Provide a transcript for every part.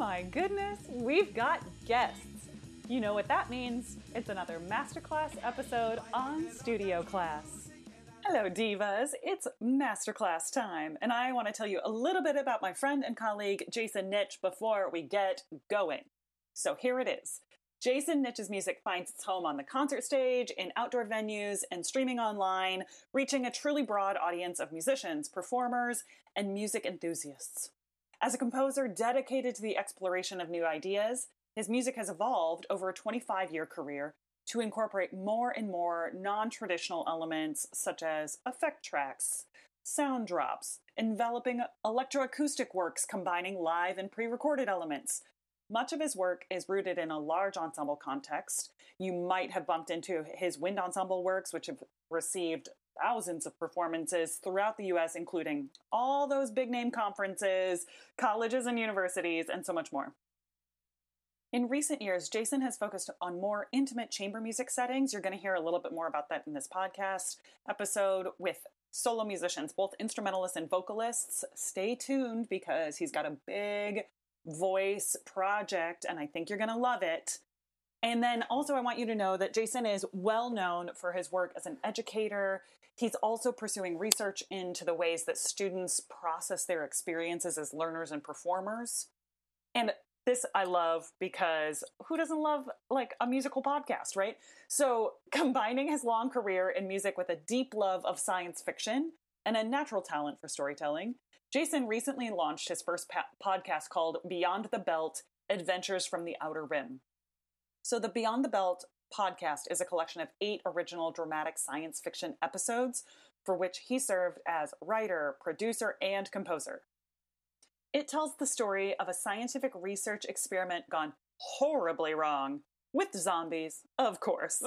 my goodness, we've got guests. You know what that means. It's another masterclass episode on Studio Class. Hello, divas. It's masterclass time, and I want to tell you a little bit about my friend and colleague Jason Nitsch before we get going. So here it is. Jason Nitsch's music finds its home on the concert stage, in outdoor venues, and streaming online, reaching a truly broad audience of musicians, performers, and music enthusiasts. As a composer dedicated to the exploration of new ideas, his music has evolved over a 25 year career to incorporate more and more non traditional elements such as effect tracks, sound drops, enveloping electroacoustic works combining live and pre recorded elements. Much of his work is rooted in a large ensemble context. You might have bumped into his wind ensemble works, which have received thousands of performances throughout the US, including all those big name conferences, colleges and universities, and so much more. In recent years, Jason has focused on more intimate chamber music settings. You're going to hear a little bit more about that in this podcast episode with solo musicians, both instrumentalists and vocalists. Stay tuned because he's got a big voice project, and I think you're going to love it. And then also, I want you to know that Jason is well known for his work as an educator. He's also pursuing research into the ways that students process their experiences as learners and performers. And this I love because who doesn't love like a musical podcast, right? So, combining his long career in music with a deep love of science fiction and a natural talent for storytelling, Jason recently launched his first pa- podcast called Beyond the Belt Adventures from the Outer Rim. So, the Beyond the Belt podcast is a collection of eight original dramatic science fiction episodes for which he served as writer, producer, and composer. It tells the story of a scientific research experiment gone horribly wrong with zombies, of course.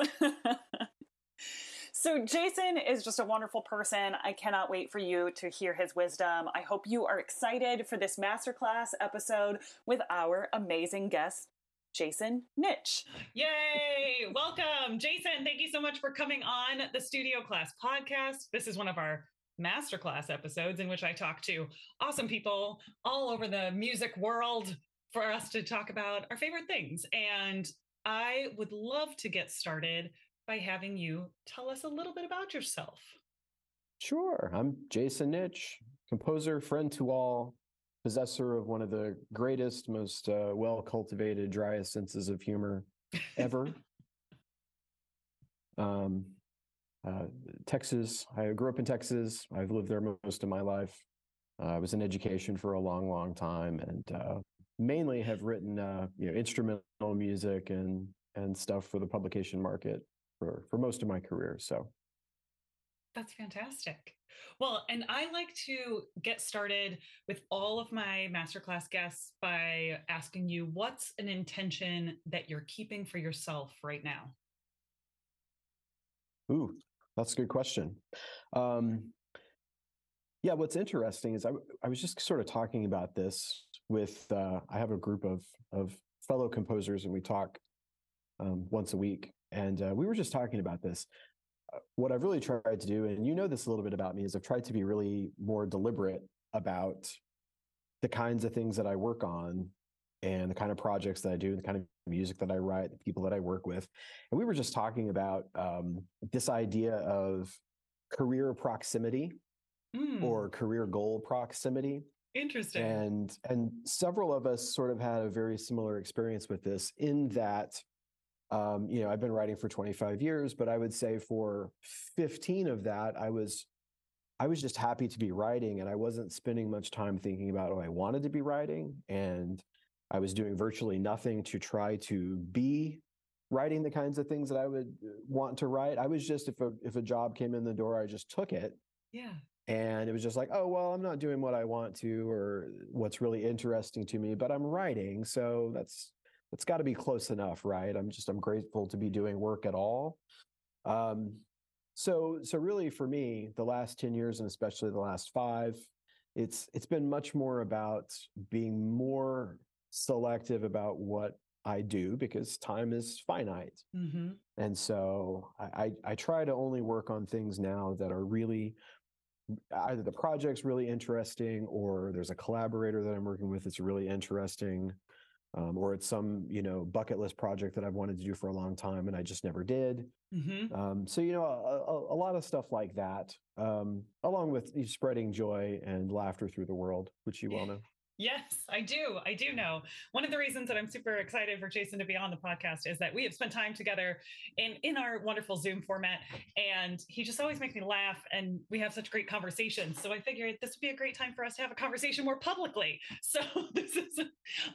so, Jason is just a wonderful person. I cannot wait for you to hear his wisdom. I hope you are excited for this masterclass episode with our amazing guest, Jason Nitsch. Yay! Welcome, Jason. Thank you so much for coming on the Studio Class podcast. This is one of our masterclass episodes in which I talk to awesome people all over the music world for us to talk about our favorite things. And I would love to get started by having you tell us a little bit about yourself. Sure. I'm Jason Nitsch, composer, friend to all, possessor of one of the greatest, most uh, well cultivated, driest senses of humor ever. um, uh, Texas, I grew up in Texas. I've lived there most of my life. Uh, I was in education for a long, long time, and uh, mainly have written uh, you know instrumental music and and stuff for the publication market for for most of my career. So that's fantastic. Well, and I like to get started with all of my masterclass guests by asking you what's an intention that you're keeping for yourself right now? Ooh, that's a good question. Um, yeah, what's interesting is I, I was just sort of talking about this with, uh, I have a group of, of fellow composers and we talk um, once a week. And uh, we were just talking about this what I've really tried to do, and you know this a little bit about me, is I've tried to be really more deliberate about the kinds of things that I work on and the kind of projects that I do, the kind of music that I write, the people that I work with. And we were just talking about um, this idea of career proximity mm. or career goal proximity. Interesting. And and several of us sort of had a very similar experience with this in that um, you know, I've been writing for 25 years, but I would say for 15 of that, I was I was just happy to be writing and I wasn't spending much time thinking about, oh, I wanted to be writing. And I was doing virtually nothing to try to be writing the kinds of things that I would uh, want to write. I was just, if a, if a job came in the door, I just took it. Yeah. And it was just like, oh, well, I'm not doing what I want to or what's really interesting to me, but I'm writing. So that's, it's got to be close enough, right? I'm just I'm grateful to be doing work at all. Um, so so really for me, the last ten years and especially the last five, it's it's been much more about being more selective about what I do because time is finite, mm-hmm. and so I, I I try to only work on things now that are really either the project's really interesting or there's a collaborator that I'm working with that's really interesting um, or it's some you know bucket list project that I've wanted to do for a long time and I just never did. Mm-hmm. Um, so you know a, a, a, lot of stuff like that, um, along with spreading joy and laughter through the world, which you well know. Yes, I do. I do know. One of the reasons that I'm super excited for Jason to be on the podcast is that we have spent time together in in our wonderful Zoom format, and he just always makes me laugh, and we have such great conversations. So I figured this would be a great time for us to have a conversation more publicly. So this is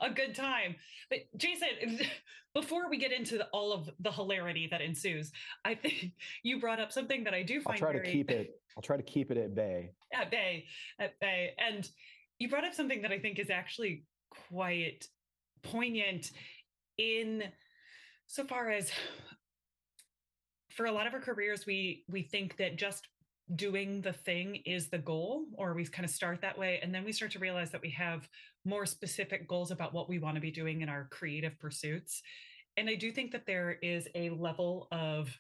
a good time. But Jason, before we get into the, all of the hilarity that ensues, I think you brought up something that I do find. I'll try very, to keep it. I'll try to keep it at bay. At bay, at bay, and you brought up something that I think is actually quite poignant in so far as for a lot of our careers we we think that just doing the thing is the goal or we kind of start that way. And then we start to realize that we have more specific goals about what we want to be doing in our creative pursuits. And i do think that there is a level of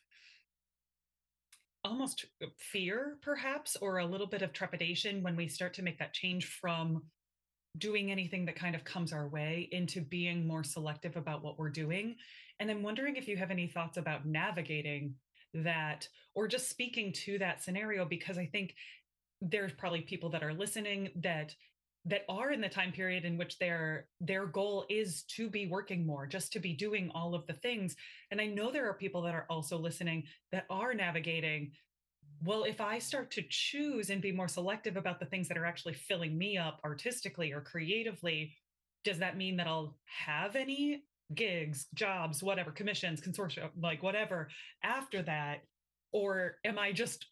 almost uh, fear perhaps or a little bit of trepidation when we start to make that change from doing anything that kind of comes our way into being more selective about what we're doing. And i'm wondering if you have any thoughts about navigating that or just speaking to that scenario because i think there's probably people that are listening that that are in the time period in which their their goal is to be working more just to be doing all of the things. And i know there are people that are also listening that are navigating well if i start to choose and be more selective about the things that are actually filling me up artistically or creatively does that mean that i'll have any gigs jobs whatever commissions consortium like whatever after that? Or am i just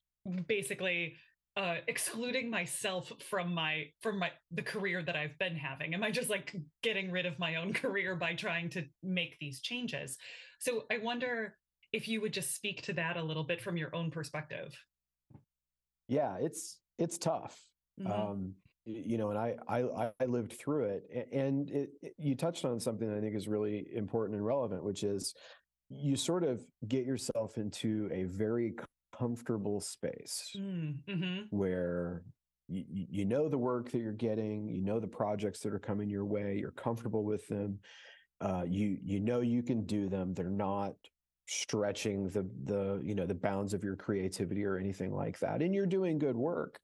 basically uh, excluding myself from my from my the career that I've been having? Am I just like getting rid of my own career by trying to make these changes? So I wonder if you would just speak to that a little bit from your own perspective. Yeah, it's it's tough. Mm-hmm. Um, you know, and I, I I lived through it, and it, it, you touched on something I think is really important and relevant, which is you sort of get yourself into a very comfortable space mm, mm-hmm. where you, you know the work that you're getting, you know the projects that are coming your way, you're comfortable with them, uh, you you know you can do them. They're not stretching the the you know the bounds of your creativity or anything like that, and you're doing good work.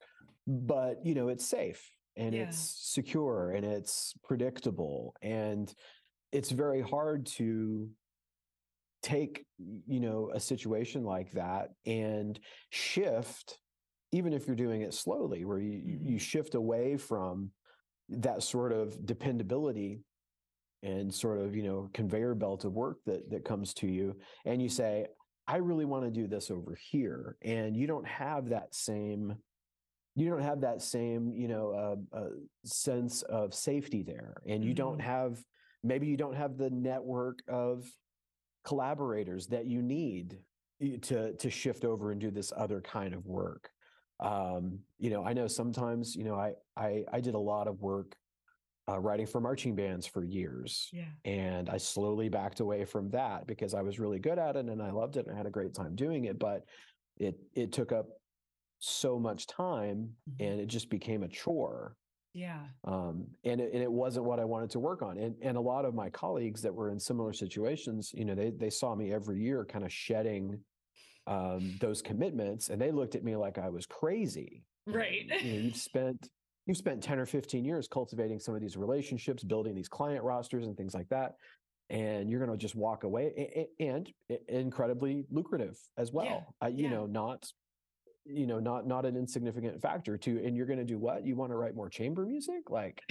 But you know it's safe and yeah. it's secure and it's predictable and it's very hard to take you know a situation like that and shift even if you're doing it slowly where you you mm-hmm. shift away from that sort of dependability and sort of you know conveyor belt of work that that comes to you and you say i really want to do this over here and you don't have that same you don't have that same you know uh, uh, sense of safety there and you mm-hmm. don't have maybe you don't have the network of collaborators that you need to to shift over and do this other kind of work. Um, you know, I know sometimes, you know, I I I did a lot of work uh, writing for marching bands for years, yeah. and I slowly backed away from that because I was really good at it and I loved it and I had a great time doing it, but it it took up so much time mm-hmm. and it just became a chore yeah. Um, and, it, and it wasn't what I wanted to work on. And, and a lot of my colleagues that were in similar situations, you know, they, they saw me every year kind of shedding um, those commitments and they looked at me like I was crazy. Right. You know, you've spent, you've spent 10 or 15 years cultivating some of these relationships, building these client rosters and things like that. And you're going to just walk away and, and incredibly lucrative as well. Yeah. Uh, you yeah. know, not you know not not an insignificant factor to and you're going to do what? You want to write more chamber music? Like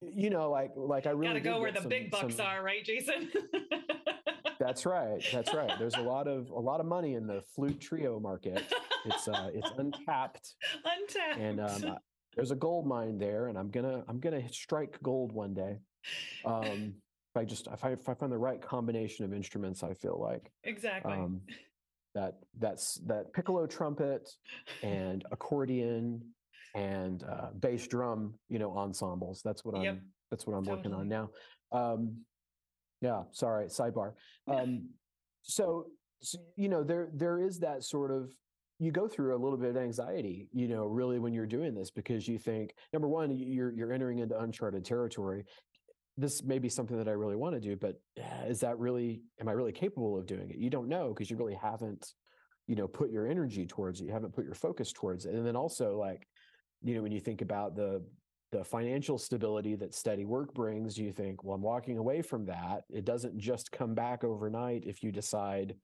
you know like like i really gotta go where the some, big bucks some, are right jason? That's right that's right. There's a lot of a lot of money in the flute trio market. It's uh it's untapped. Untapped. And um there's a gold mine there and i'm gonna i'm gonna strike gold one day. Um if i just if i, if I find the right combination of instruments i feel like exactly. um that that's that piccolo trumpet and accordion and uh, bass drum you know ensembles that's what i'm yep. that's what i'm totally. working on now um yeah sorry sidebar um so, so you know there there is that sort of you go through a little bit of anxiety you know really when you're doing this because you think number one you're you're entering into uncharted territory this may be something that I really want to do, but uh, is that really, am I really capable of doing it? You don't know because you really haven't, you know, put your energy towards it. You haven't put your focus towards it. And then also like, you know, when you think about the, the financial stability that steady work brings, you think, well, I'm walking away from that. It doesn't just come back overnight if you decide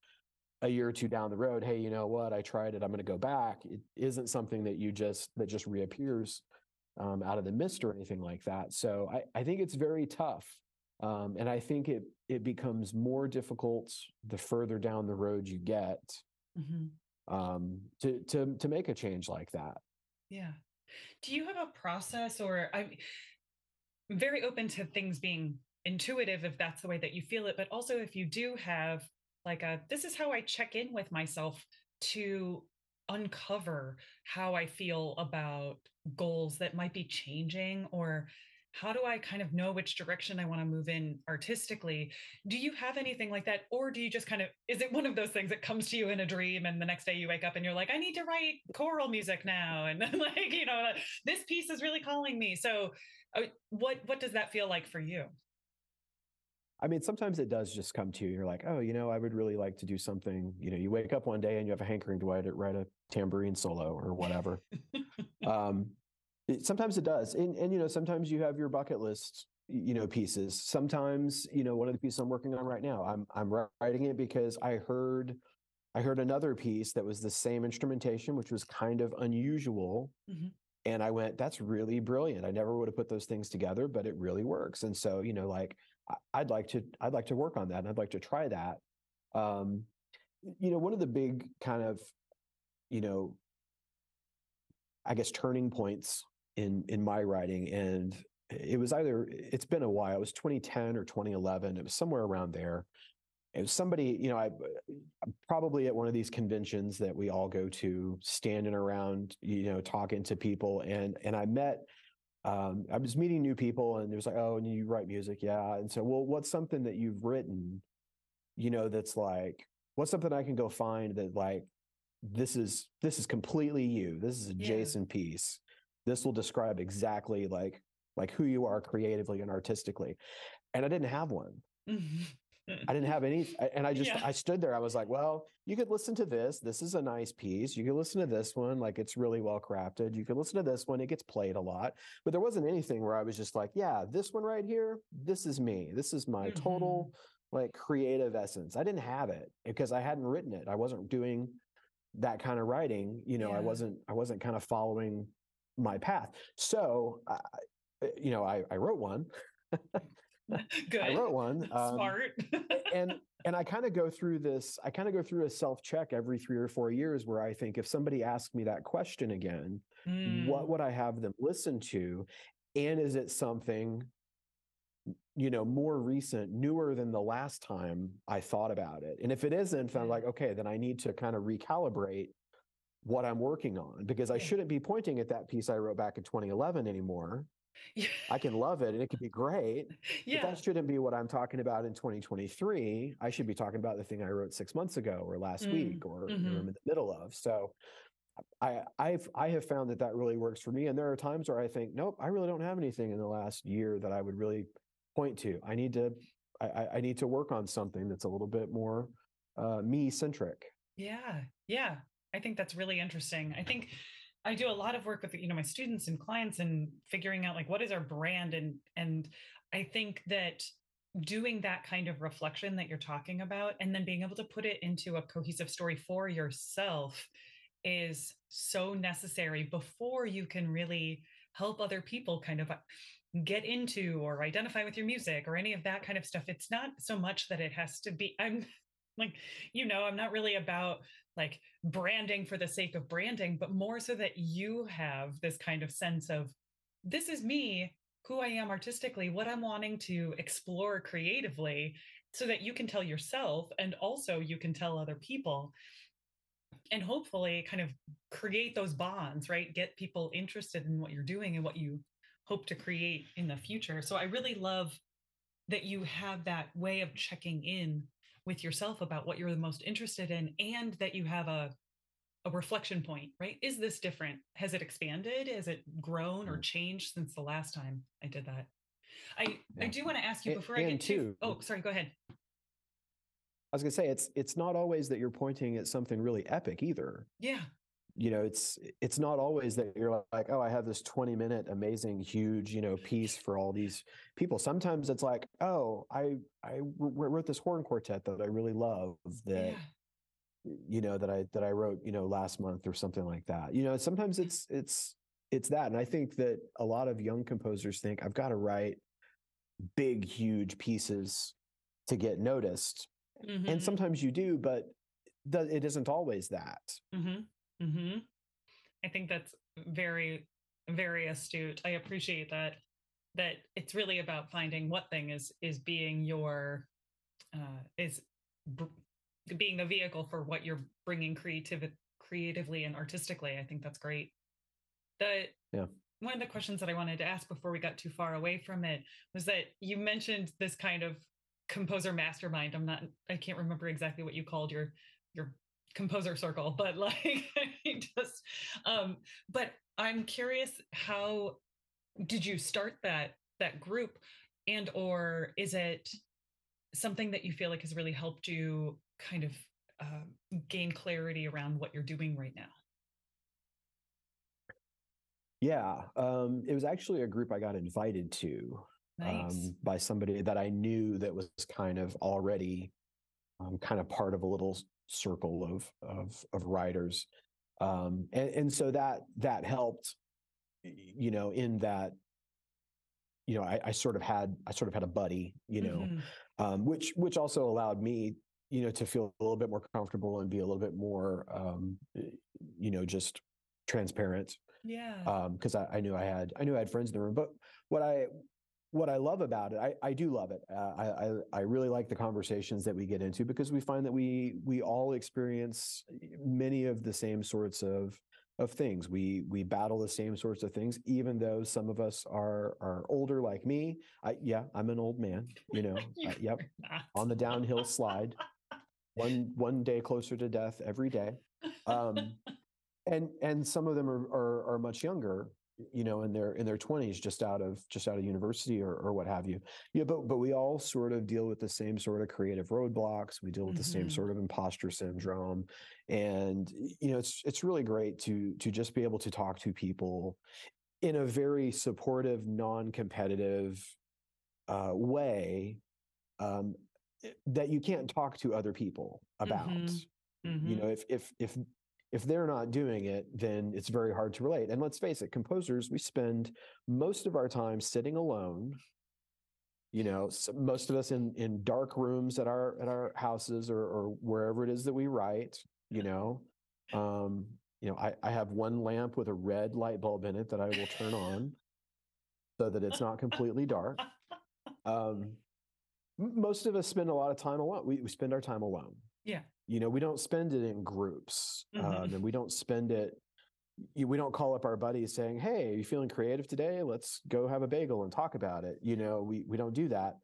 a year or two down the road, hey, you know what, I tried it, I'm going to go back. It isn't something that you just that just reappears um, out of the mist or anything like that. So I, I think it's very tough. Um, and I think it it becomes more difficult the further down the road you get mm-hmm. um, to to to make a change like that. Yeah. Do you have a process, or I'm very open to things being intuitive if that's the way that you feel it, but also if you do have like a this is how I check in with myself to uncover how I feel about goals that might be changing or how do I kind of know which direction I want to move in artistically? Do you have anything like that? Or do you just kind of, is it one of those things that comes to you in a dream and the next day you wake up and you're like, I need to write choral music now? And like, you know, this piece is really calling me. So uh, what, what does that feel like for you? I mean, sometimes it does just come to you. You're like, oh, you know, I would really like to do something. You know, you wake up one day and you have a hankering to write, write a tambourine solo or whatever. um, it, sometimes it does, and and you know, sometimes you have your bucket list, you know, pieces. Sometimes, you know, one of the pieces I'm working on right now, I'm I'm writing it because I heard I heard another piece that was the same instrumentation, which was kind of unusual. Mm-hmm. And I went, that's really brilliant. I never would have put those things together, but it really works. And so, you know, like I'd like to I'd like to work on that and I'd like to try that. Um, you know, one of the big kind of, you know, I guess turning points in in my writing, and it was either it's been a while. It was 2010 or 2011. It was somewhere around there. It was somebody, you know, I probably at one of these conventions that we all go to, standing around, you know, talking to people, and and I met um, I was meeting new people and it was like, oh, and you write music. Yeah. And so, well, what's something that you've written, you know, that's like, what's something I can go find that like, this is, this is completely you. This is a yeah. Jason piece. This will describe exactly like, like who you are creatively and artistically. And I didn't have one. Mm-hmm. I didn't have any, and I just yeah. I stood there. I was like, well, you could listen to this. This is a nice piece. You could listen to this one, like it's really well crafted. You could listen to this one. It gets played a lot, but there wasn't anything where I was just like, yeah, this one right here. This is me. This is my mm-hmm. total like creative essence. I didn't have it because I hadn't written it. I wasn't doing that kind of writing. You know, yeah. I wasn't. I wasn't kind of following my path. So, I, you know, I, I wrote one. Good. I wrote one. Um, Smart. and and I kind of go through this. I kind of go through a self check every three or four years where I think if somebody asked me that question again, mm. what would I have them listen to, and is it something you know more recent newer than the last time i thought about it and if it isn't then i'm like okay then i need to kind of recalibrate what i'm working on because i shouldn't be pointing at that piece i wrote back in 2011 anymore I can love it and it could be great. Yeah. But that shouldn't be what I'm talking about in 2023. I should be talking about the thing I wrote six months ago or last mm. week or mm-hmm. I'm in the middle of. So I, I've I have found that that really works for me. And there are times where I think, nope, I really don't have anything in the last year that I would really point to. I need to I, I need to work on something that's a little bit more uh, me centric. Yeah, yeah. I think that's really interesting. I think I do a lot of work with you know my students and clients and figuring out like what is our brand and and I think that doing that kind of reflection that you're talking about and then being able to put it into a cohesive story for yourself is so necessary before you can really help other people kind of uh, get into or identify with your music or any of that kind of stuff. It's not so much that it has to be i'm like you know i'm not really about like branding for the sake of branding but more so that you have this kind of sense of this is me who i am artistically what i'm wanting to explore creatively so that you can tell yourself and also you can tell other people and hopefully kind of create those bonds right? Get people interested in what you're doing and what you hope to create in the future. So i really love that you have that way of checking in with yourself about what you're the most interested in and that you have a a reflection point right is this different has it expanded has it grown or mm. changed since the last time i did that I I do want to ask you And- before I and get too. two- Oh, sorry. Go ahead. I was gonna say it's it's not always that you're pointing at something really epic either. Yeah. You know, it's it's not always that you're like, oh, I have this 20 minute amazing, huge, you know, piece for all these people. Sometimes it's like, oh, I I wrote this horn quartet that I really love that yeah. you know that I that I wrote you know last month or something like that. You know, sometimes it's it's it's that, and I think that a lot of young composers think I've got to write big, huge pieces to get noticed, and Mhm, sometimes you do, but it isn't always that. mhm, mhm. I think that's very, very astute. I appreciate that. That it's really about finding what thing is is being your uh, is br- being the vehicle for what you're bringing creative creatively and artistically. I think that's great. The Yeah. one of the questions that I wanted to ask before we got too far away from it was that you mentioned this kind of composer mastermind. I'm not I can't remember exactly what you called your your composer circle, but like just um but I'm curious how did you start that that group? And or is it something that you feel like has really helped you kind of uh, gain clarity around what you're doing right now? Yeah, um, it was actually a group I got invited to nice. um, by somebody that I knew that was kind of already um, kind of part of a little circle of of of writers, um, and, and so that that helped, you know, in that, you know, I, I sort of had I sort of had a buddy, you know, Mhm. um, which which also allowed me, you know, to feel a little bit more comfortable and be a little bit more, um, you know, just transparent yeah because I, I knew I had I knew I had friends in the room. But what I what I love about it, I, I do love it. Uh, I, I really like the conversations that we get into because we find that we we all experience many of the same sorts of of things. We we battle the same sorts of things, even though some of us are are older, like me. I yeah, I'm an old man. You know. Uh, yep, on the downhill slide. One one day closer to death every day. Um, and and some of them are, are are much younger you know in their in their 20s just out of just out of university or, or what have you yeah but but we all sort of deal with the same sort of creative roadblocks we deal with the same Mhm. sort of imposter syndrome and you know it's it's really great to to just be able to talk to people in a very supportive non-competitive uh, way um, that you can't talk to other people about Mhm. you Mhm. know if if if if they're not doing it then it's very hard to relate. And let's face it composers we spend most of our time sitting alone. You know most of us in in dark rooms at our at our houses or or wherever it is that we write you know? Um you know i i have one lamp with a red light bulb in it that i will turn on so that it's not completely dark. Um most of us spend a lot of time alone. We, we spend our time alone. Yeah you know we don't spend it in groups um, Mhm. and we don't spend it we don't call up our buddies saying hey are you feeling creative today? Let's go have a bagel and talk about it. You know we we don't do that.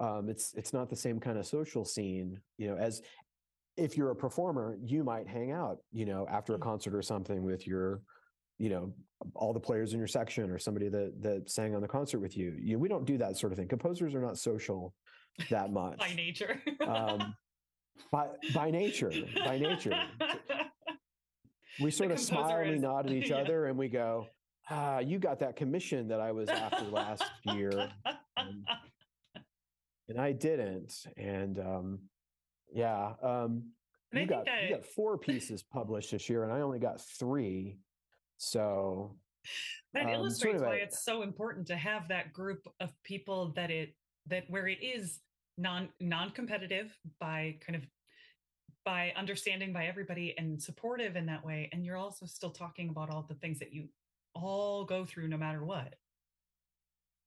Um, it's it's not the same kind of social scene you know as if you're a performer you might hang out you know after a Mm. concert or something with your you know all the players in your section or somebody that that sang on the concert with you, you we don't do that sort of thing. Composers are not social that much. by nature. Um, by by nature by nature. We sort of composer smile and we nod at each yeah. other and we go ah you got that commission that i was after last year. Um, and i didn't. And um yeah um And I you think got that- you got four pieces published this year and i only got three. So that um, sort illustrates of why a- it's so important to have that group of people that it that where it is non non-competitive by kind of by understanding by everybody and supportive in that way and you're also still talking about all the things that you all go through no matter what.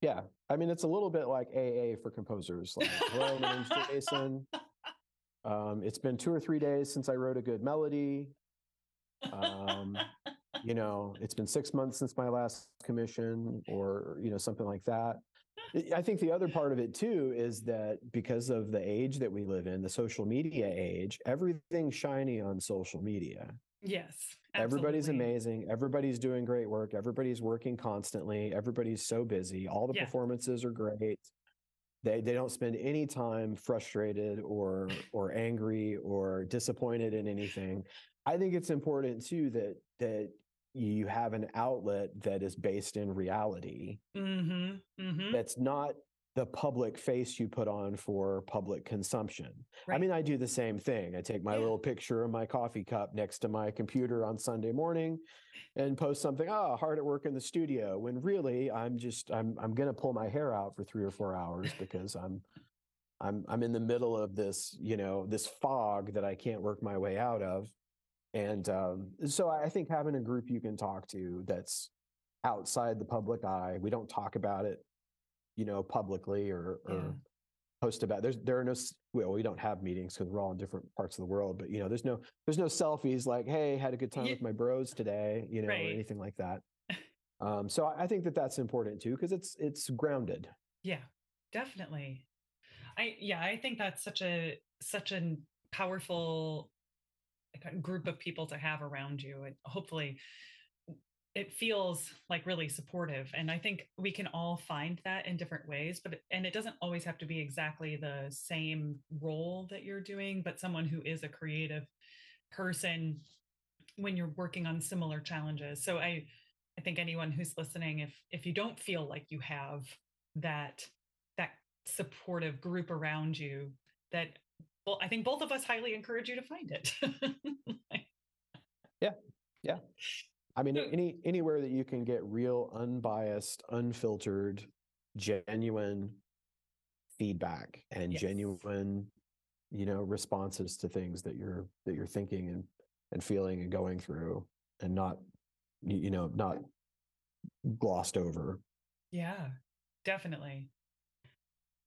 Yeah i mean it's a little bit like aa for composers like hello my name's jason. Um it's been two or three days since i wrote a good melody. Um you know it's been six months since my last commission or you know something like that I- think the other part of it too is that because of the age that we live in the social media age everything's shiny on social media Yes. Everybody's amazing. Everybody's doing great work. Everybody's working constantly. Everybody's so busy. All the Yeah. performances are great. They they don't spend any time frustrated or or angry or disappointed in anything. I think it's important too that that you have an outlet that is based in reality. Mhm. Mhm. That's not the public face you put on for public consumption. I mean, I do the same thing. I take my Yeah. little picture of my coffee cup next to my computer on Sunday morning and post something, oh, hard at work in the studio, when really I'm just I'm I'm gonna pull my hair out for three or four hours because I'm I'm I'm in the middle of this, you know, this fog that I can't work my way out of. And um, so I think having a group you can talk to that's outside the public eye, we don't talk about it, you know, publicly or, or Yeah. post about. There's there are no well, we don't have meetings because we're all in different parts of the world. But you know, there's no there's no selfies like, hey, had a good time Ye- with my bros today, you know, Right. or anything like that. Um, so I think that that's important too because it's it's grounded. Yeah, definitely. I yeah, I think that's such a such a powerful group of people to have around you and hopefully it feels like really supportive and i think we can all find that in different ways but and it doesn't always have to be exactly the same role that you're doing but someone who is a creative person when you're working on similar challenges so i i think anyone who's listening if if you don't feel like you have that that supportive group around you that well i think both of us highly encourage you to find it yeah. Yeah. I mean, any anywhere that you can get real, unbiased, unfiltered, genuine feedback and Yes. genuine, you know, responses to things that you're that you're thinking and and feeling and going through, and not, you, you know, not glossed over. Yeah, definitely.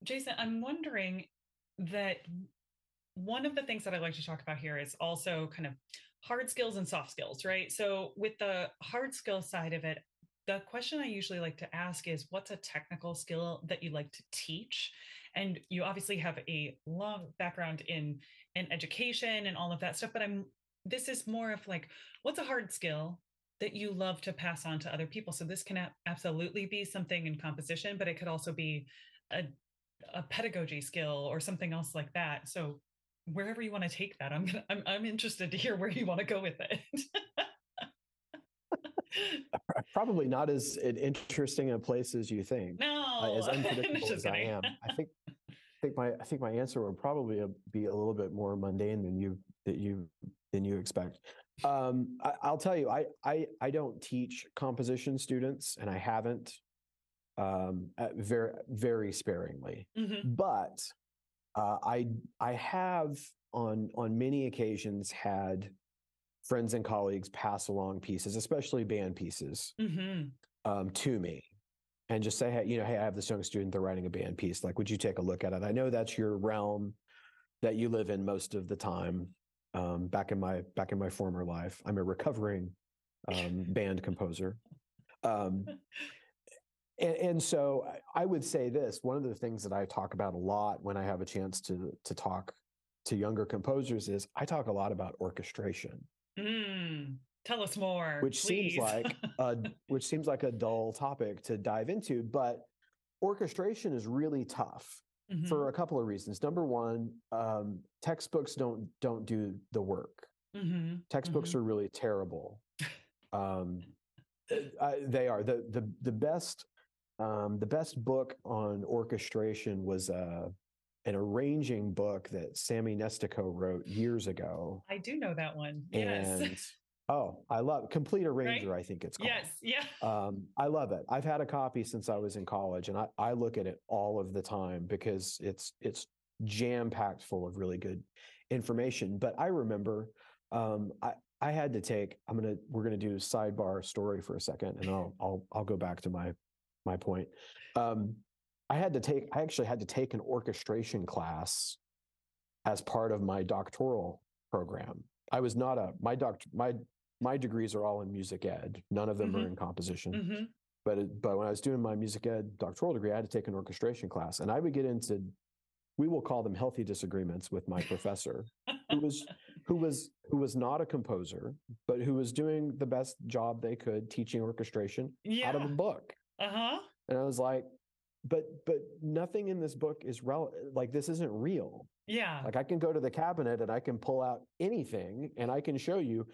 Jason, I'm wondering that one of the things that I like to talk about here is also kind of hard skills and soft skills, right? So, with the hard skill side of it, the question I usually like to ask is what's a technical skill that you like to teach? And you obviously have a long background in in education and all of that stuff, but I'm this is more of like what's a hard skill that you love to pass on to other people. So this can absolutely be something in composition, but it could also be a, a pedagogy skill or something else like that. So wherever you want to take that, I'm gonna, I'm I'm interested to hear where you want to go with it. Probably not as interesting a place as you think. no, uh, as unpredictable as I am. I think I think my I think my answer would probably uh, be a little bit more mundane than you that you than you expect. Um, I, I'll tell you, I I I don't teach composition students, and I haven't um, very very sparingly. Mhm. But uh, I I have on on many occasions had friends and colleagues pass along pieces, especially band pieces, Mhm. um, to me and just say, hey, you know, hey, I have this young student, they're writing a band piece. Like, would you take a look at it? I know that's your realm that you live in most of the time. Um, back in my back in my former life, I'm a recovering um, band composer. And, and so I- I would say this: one of the things that I talk about a lot when I have a chance to to talk to younger composers is I talk a lot about orchestration. Mm. Tell us more. which seems like a which seems like a dull topic to dive into but orchestration is really tough Mhm. for a couple of reasons number one um, textbooks don't don't do the work Mhm. textbooks Mhm. are really terrible um, uh, they are the the the best um, the best book on orchestration was uh, an arranging book that Sammy Nestico wrote years ago I do know that one. Yes. and oh i love complete arranger i think it's called yes. Yeah. um, i love it i've had a copy since i was in college and I, I look at it all of the time because it's it's jam packed full of really good information but i remember um, I, I had to take i'm gonna we're gonna do a sidebar story for a second and i'll i'll, I'll go back to my my point um, i had to take i actually had to take an orchestration class as part of my doctoral program i was not a my doc my my degrees are all in music ed none of them are Mhm. in composition Mhm. but it, but when I was doing my music ed doctoral degree, I had to take an orchestration class, and I would get into we will call them healthy disagreements with my professor, who was who was who was not a composer, but who was doing the best job they could teaching orchestration Yeah. out of a book. Uh huh. And I was like, but but nothing in this book is rel like this isn't real. Yeah. Like I can go to the cabinet and I can pull out anything and I can show you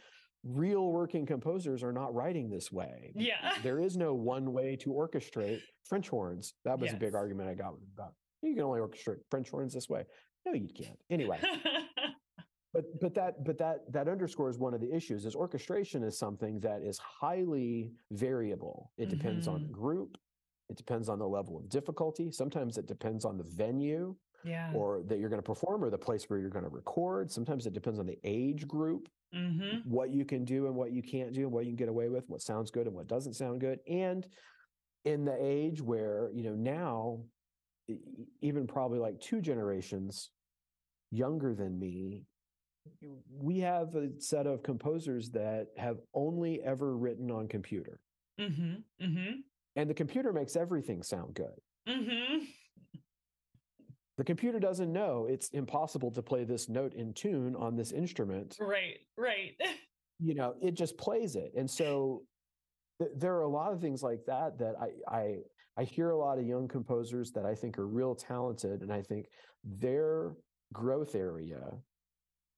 real working composers are not writing this way. Yeah. There is no one way to orchestrate French horns. That was a big argument I got with about you can only orchestrate French horns this way. No, you can't. Anyway, but but that but that that underscores one of the issues is orchestration is something that is highly variable. It depends on Mhm. the group. It depends on the level of difficulty. Sometimes it depends on the venue yeah. or that you're going to perform or the place where you're going to record. Sometimes it depends on the age group, mm-hmm. what you can do and what you can't do, and what you can get away with, what sounds good and what doesn't sound good. And in the age where, you know, now, even probably like two generations younger than me, we have a set of composers that have only ever written on computer. Mm-hmm. Mm-hmm. And the computer makes everything sound good. Mm-hmm. The computer doesn't know it's impossible to play this note in tune on this instrument. Right. Right. You know, it just plays it. And so th- there are a lot of things like that that I, I I hear a lot of young composers that I think are real talented, and I think their growth area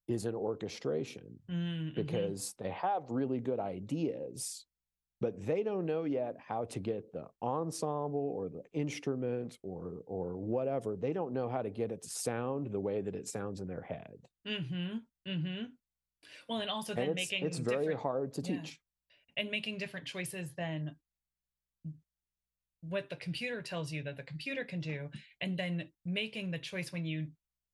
is an orchestration Mm-hmm. because they have really good ideas, but they don't know yet how to get the ensemble or the instrument or or whatever. They don't know how to get it to sound the way that it sounds in their head. Mm-hmm. Mm-hmm. Well, and also And then it's, making it's very hard to yeah. teach. and making different choices than what the computer tells you that the computer can do and then making the choice when you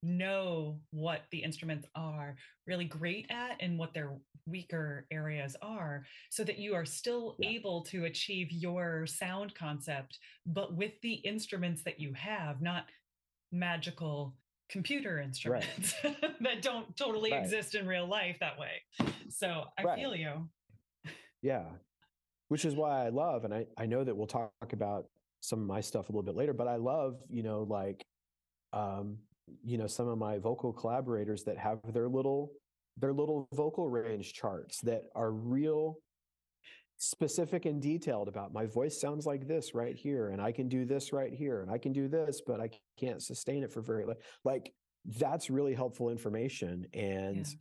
know what the instruments are really great at and what their weaker areas are so that you are still Yeah. able to achieve your sound concept but with the instruments that you have not magical computer instruments that don't totally Right. exist in real life that way so i Right. feel you Yeah. Which is why I love, and I, I know that we'll talk about some of my stuff a little bit later, but I love, you know, like, um, you know, some of my vocal collaborators that have their little, their little vocal range charts that are real specific and detailed about my voice sounds like this right here, and I can do this right here, and I can do this, but I can't sustain it for very like, like that's really helpful information. And Yeah.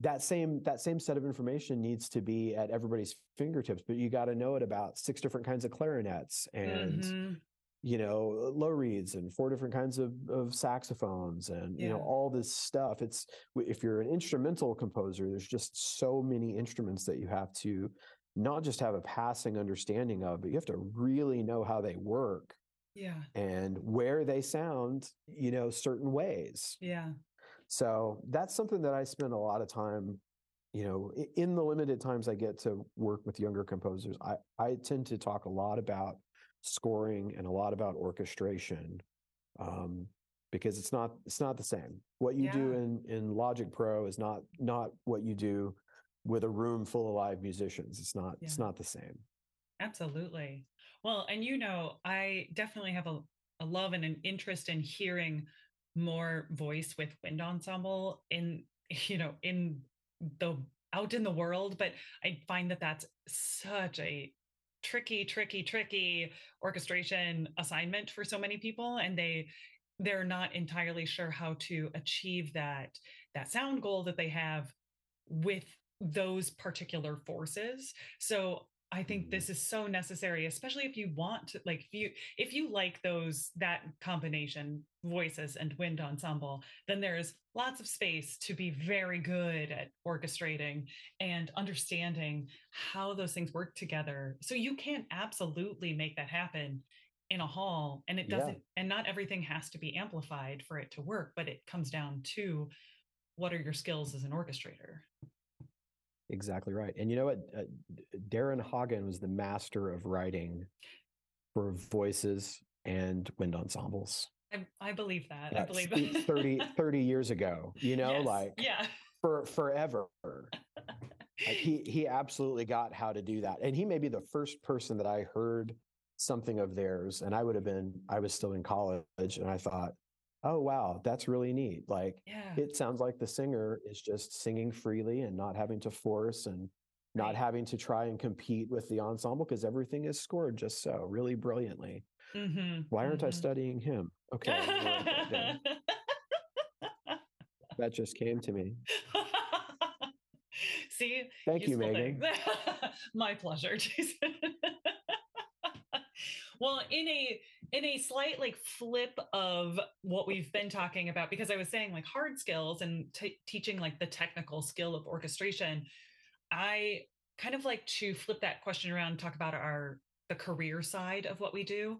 that same that same set of information needs to be at everybody's fingertips but you got to know it about six different kinds of clarinets and Mhm. You know low reeds and four different kinds of, of saxophones and you know all this stuff. It's if you're an instrumental composer there's just so many instruments that you have to not just have a passing understanding of but you have to really know how they work yeah. and where they sound you know certain ways. Yeah. So that's something that I spend a lot of time, you know, in the limited times I get to work with younger composers. I, I tend to talk a lot about scoring and a lot about orchestration um, because it's not it's not the same. What you do in in Logic Pro is not not what you do with a room full of live musicians. It's not it's not the same. Absolutely. Well, and you know, I definitely have a, a love and an interest in hearing more voice with wind ensemble in, you know, in the out in the world. But I find that that's such a tricky, tricky, tricky orchestration assignment for so many people. And they, they're not entirely sure how to achieve that that sound goal that they have with those particular forces so i think this mm-hmm. is so necessary especially if you want to like if you if you like those that combination voices and wind ensemble then there's lots of space to be very good at orchestrating and understanding how those things work together. So you can absolutely make that happen in a hall and it doesn't and not everything has to be amplified for it to work but it comes down to what are your skills as an orchestrator Exactly right. And you know what? Uh, Daron Hagen was the master of writing for voices and wind ensembles. i, I believe that i believe that 30, 30 years ago, you know, Yes. like yeah for forever. Like, he he absolutely got how to do that. And he may be the first person that I heard something of theirs. And I would have been, I was still in college and I thought, oh wow, that's really neat. Like Yeah. it sounds like the singer is just singing freely and not having to force and not Right. having to try and compete with the ensemble because everything is scored just so really brilliantly. Mhm, Why aren't I mhm. studying him? Okay, that just came to me. See, Thank you, Megan. My pleasure, Jason. well, in a in a slight like flip of what we've been talking about, because I was saying like hard skills and t- teaching like the technical skill of orchestration, I kind of like to flip that question around and talk about our the career side of what we do.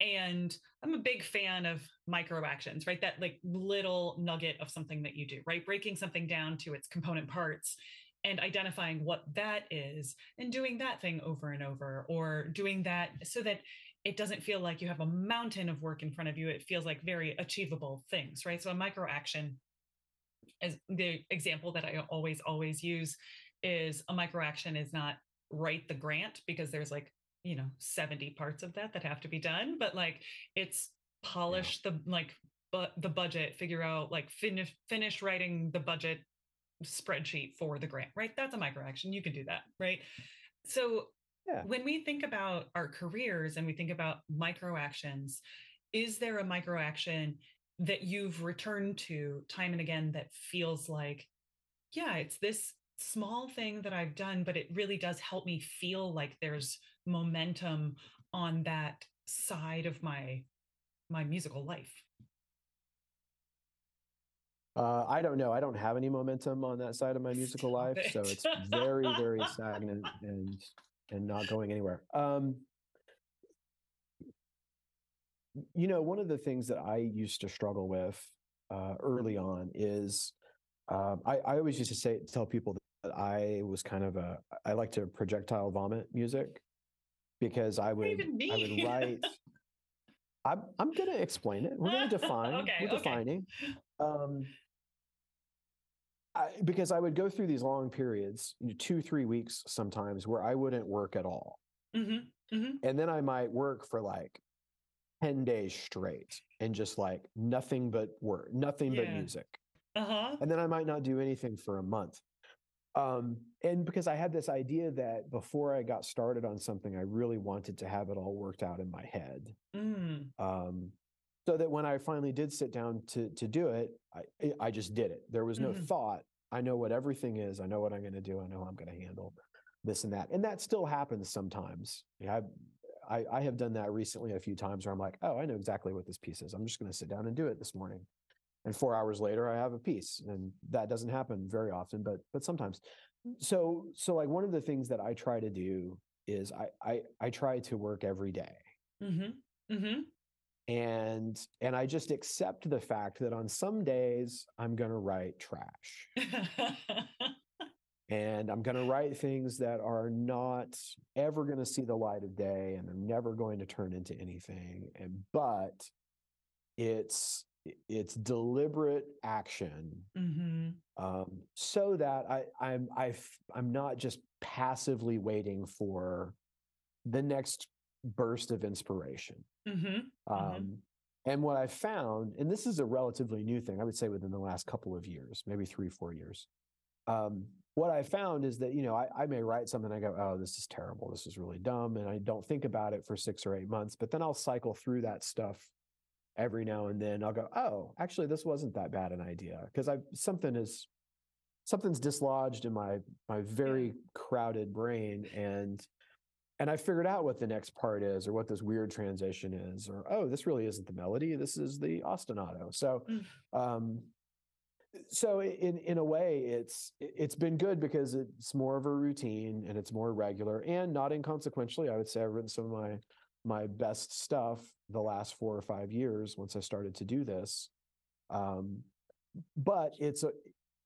And I'm a big fan of micro actions, right? That like little nugget of something that you do, right? Breaking something down to its component parts and identifying what that is and doing that thing over and over or doing that so that it doesn't feel like you have a mountain of work in front of you it feels like very achievable things right so a micro action is the example that i always always use is a micro action is not write the grant because there's like you know 70 parts of that that have to be done but like it's polish the like but the budget figure out like finish finish writing the budget spreadsheet for the grant, right? That's a micro action. You can do that, right? So Yeah. when we think about our careers and we think about micro actions, is there a micro action that you've returned to time and again that feels like, yeah, it's this small thing that I've done, but it really does help me feel like there's momentum on that side of my my musical life. Uh, I don't know. I don't have any momentum on that side of my musical life, so it's very, very stagnant and and not going anywhere. Um, you know, one of the things that I used to struggle with uh, early on is um, I, I always used to say tell people that I was kind of a I like to projectile vomit music because I What do you would I would write. I'm I'm going to explain it. We're going to define. Okay, we're okay. defining. Um, I, because I would go through these long periods, you know, two, three weeks sometimes, where I wouldn't work at all. Mhm, mhm. And then I might work for like 10 days straight and just like nothing but work, nothing but music. Uh-huh. And then I might not do anything for a month. Um, and because I had this idea that before I got started on something, I really wanted to have it all worked out in my head. Mm. Um, so that when I finally did sit down to to do it, I I just did it. There was no Mhm. thought. I know what everything is. I know what I'm going to do. I know I'm going to handle this and that. And that still happens sometimes. Yeah, I, I I have done that recently a few times where I'm like, oh, I know exactly what this piece is. I'm just going to sit down and do it this morning. And four hours later, I have a piece, and that doesn't happen very often, but but sometimes. So so like one of the things that I try to do is I I I try to work every day Mm-hmm. Mm-hmm. And and i just accept the fact that on some days i'm going to write trash and i'm going to write things that are not ever going to see the light of day and they're never going to turn into anything and but it's it's deliberate action mm-hmm. um, so that I, I'm I've, I'm not just passively waiting for the next burst of inspiration. Mm-hmm. Um, And what I found, and this is a relatively new thing, I would say within the last couple of years, maybe three, four years. Um, what I found is that, you know, I, I may write something, I go, oh, this is terrible. This is really dumb. And I don't think about it for six or eight months, but then I'll cycle through that stuff every now and then. I'll go, oh, actually, this wasn't that bad an idea because I've something is something's dislodged in my my very crowded brain and and I figured out what the next part is or what this weird transition is or oh this really isn't the melody this is the ostinato so Mm. um so in in a way it's it's been good because it's more of a routine and it's more regular and not inconsequentially I would say I've written some of my my best stuff the last 4 or 5 years once I started to do this um but it's a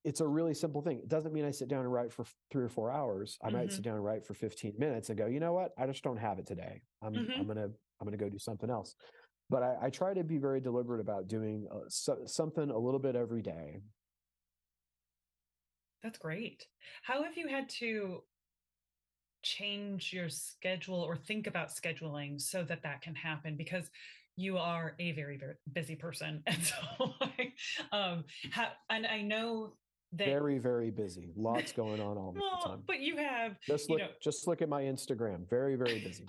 it's a really simple thing. It doesn't mean I sit down and write for three or four hours. I might Mhm. sit down and write for 15 minutes and go, you know what? I just don't have it today. I'm Mhm. I'm gonna I'm gonna go do something else. But I, I try to be very deliberate about doing uh, so, something a little bit every day. That's great. How have you had to change your schedule or think about scheduling so that that can happen? Because you are a very very busy person and so um ha- and i know very very busy. Lots going on all the well, time. but you have just you look know- just look at my instagram. Very very busy.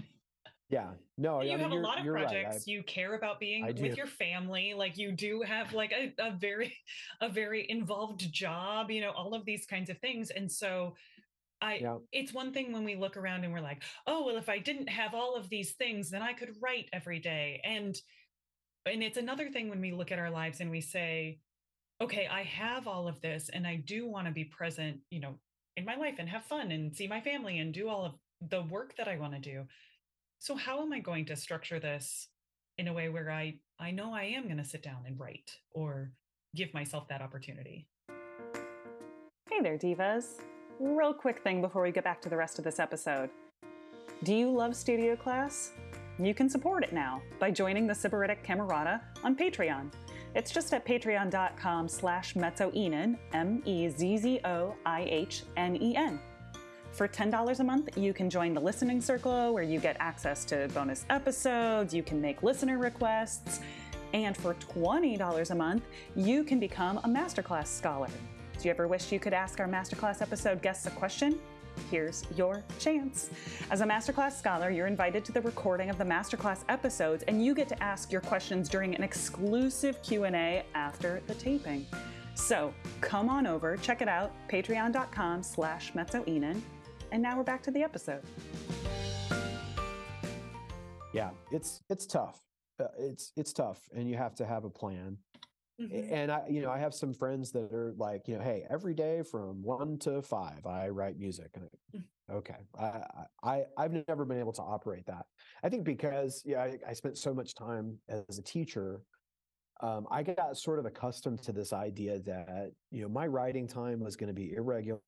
Yeah. No you I mean, have a lot of you're right. I- projects you care about being with your family. Like you do have like a, a very a very involved job you know all of these kinds of things. And so i Yeah. it's one thing when we look around and we're like oh well if i didn't have all of these things then i could write every day. And and it's another thing when we look at our lives and we say okay i have all of this and i do want to be present you know in my life and have fun and see my family and do all of the work that i want to do so how am i going to structure this in a way where i i know i am going to sit down and write or give myself that opportunity Hey there, divas. Real quick thing before we get back to the rest of this episode. Do you love studio class? You can support it now by joining the Sybaritic Camerata on Patreon. It's just at patreon.com slash mezzoihnen, M-E-Z-Z-O-I-H-N-E-N. For $10 a month, you can join the listening circle where you get access to bonus episodes, you can make listener requests, and for $20 a month, you can become a masterclass scholar. Do you ever wish you could ask our masterclass episode guests a question? Here's your chance. As a masterclass scholar, you're invited to the recording of the masterclass episodes and you get to ask your questions during an exclusive Q&A after the taping. So, come on over, check it out, patreon.com slash mezzoihnen. And now we're back to the episode. yeah it's it's tough uh, it's it's tough and you have to have a plan Mhm. and i you know i have some friends that are like you know hey every day from one to five i write music. And I, okay I, I i've never been able to operate that. I think because yeah i, I spent so much time as a teacher um, i got sort of accustomed to this idea that you know my writing time was going to be irregular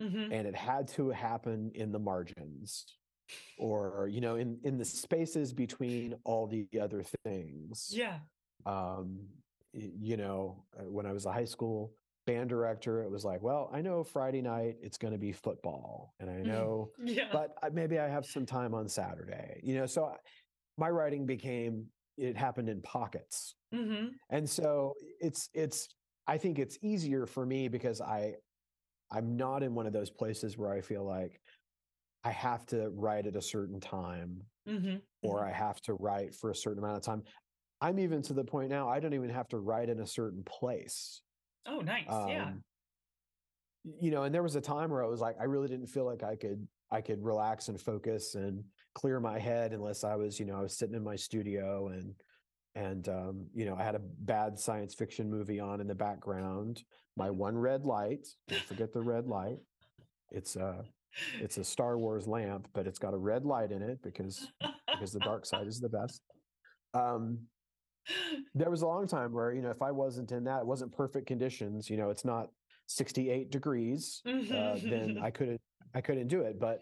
Mhm. and it had to happen in the margins or you know in in the spaces between all the other things. Yeah. Um you know uh, when i was a high school band director it was like well i know friday night it's going to be football and i know yeah. but maybe i have some time on saturday you know so I, my writing became it happened in pockets. Hmm and so it's it's i think it's easier for me because i i'm not in one of those places where i feel like i have to write at a certain time hmm or i have to write for a certain amount of time i'm even to the point now i don't even have to write in a certain place. Oh nice yeah. Um, y- you know and there was a time where i was like i really didn't feel like i could i could relax and focus and clear my head unless i was you know i was sitting in my studio and and um, you know i had a bad science fiction movie on in the background my one red light don't forget the red light. It's a it's a star wars lamp but it's got a red light in it because because the dark side is the best. Um there was a long time where you know if i wasn't in that it wasn't perfect conditions you know it's not 68 degrees uh, then i couldn't i couldn't do it. But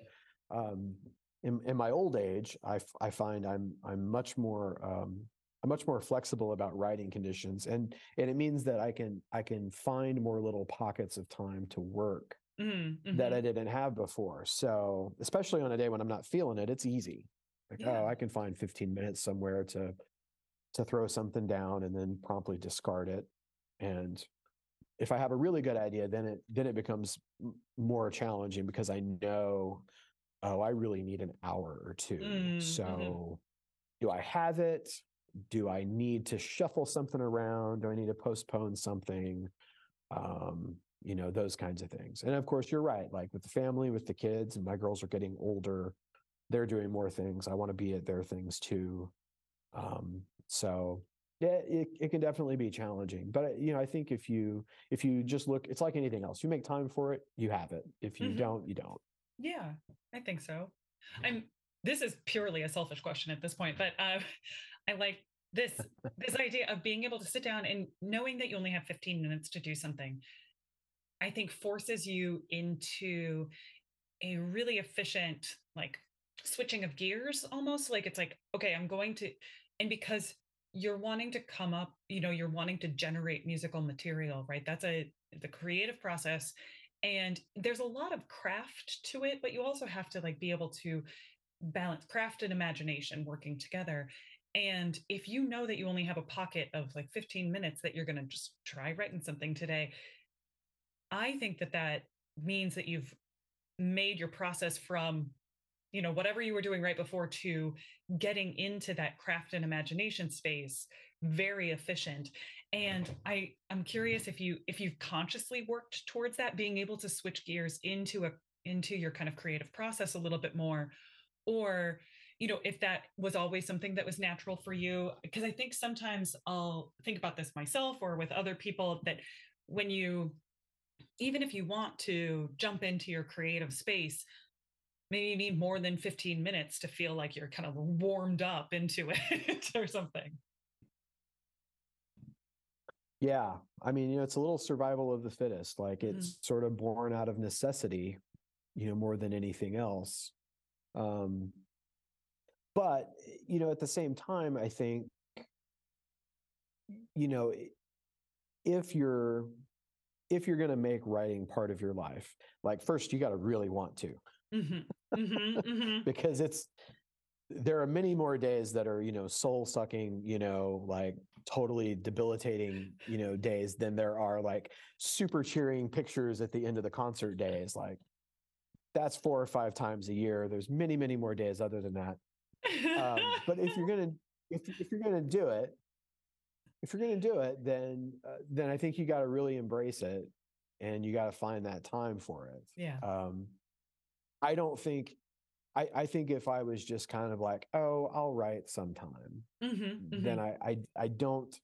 um in, in my old age I, f- I find i'm i'm much more um i'm much more flexible about writing conditions and and it means that i can i can find more little pockets of time to work Mhm, that i didn't have before. So especially on a day when i'm not feeling it it's easy. Like Yeah. oh i can find 15 minutes somewhere to to throw something down and then promptly discard it. And if i have a really good idea then it then it becomes more challenging because i know oh i really need an hour or 2 Mm, mhm. so do i have it? Do i need to shuffle something around? Do i need to postpone something? Um you know those kinds of things. And of course you're right like with the family with the kids and my girls are getting older. They're doing more things. I want to be at their things too. Um so yeah it, it can definitely be challenging but uh, you know i think if you if you just look it's like anything else you make time for it you have it if you Mhm. don't you don't Yeah, I think so. I'm this is purely a selfish question at this point, but uh, I like this this idea of being able to sit down and knowing that you only have 15 minutes to do something. I think forces you into a really efficient like switching of gears almost like it's like okay, I'm going to and because you're wanting to come up, you know, you're wanting to generate musical material, right? That's a the creative process and there's a lot of craft to it but you also have to like be able to balance craft and imagination working together And if you know that you only have a pocket of like 15 minutes that you're going to just try writing something today, I think that that means that you've made your process from you know whatever you were doing right before to getting into that craft and imagination space very efficient. And i i'm curious if you if you've consciously worked towards that being able to switch gears into a into your kind of creative process a little bit more or you know if that was always something that was natural for you? Because i think sometimes i'll think about this myself or with other people that when you even if you want to jump into your creative space maybe you need more than 15 minutes to feel like you're kind of warmed up into it or something yeah i mean you know it's a little survival of the fittest like it's mm-hmm. sort of born out of necessity you know more than anything else um but you know at the same time i think you know if you're if you're going to make writing part of your life like first you got to really want to mm-hmm. Mm-hmm. mm-hmm. because it's there are many more days that are you know soul sucking you know like totally debilitating you know days than there are like super cheering pictures at the end of the concert days like that's four or five times a year there's many many more days other than that um, but if you're gonna if, if you're gonna do it if you're gonna do it then uh, then i think you got to really embrace it and you got to find that time for it yeah um i don't think I, I think if I was just kind of like, oh, I'll write sometime, mm-hmm, mm-hmm. then I, I I don't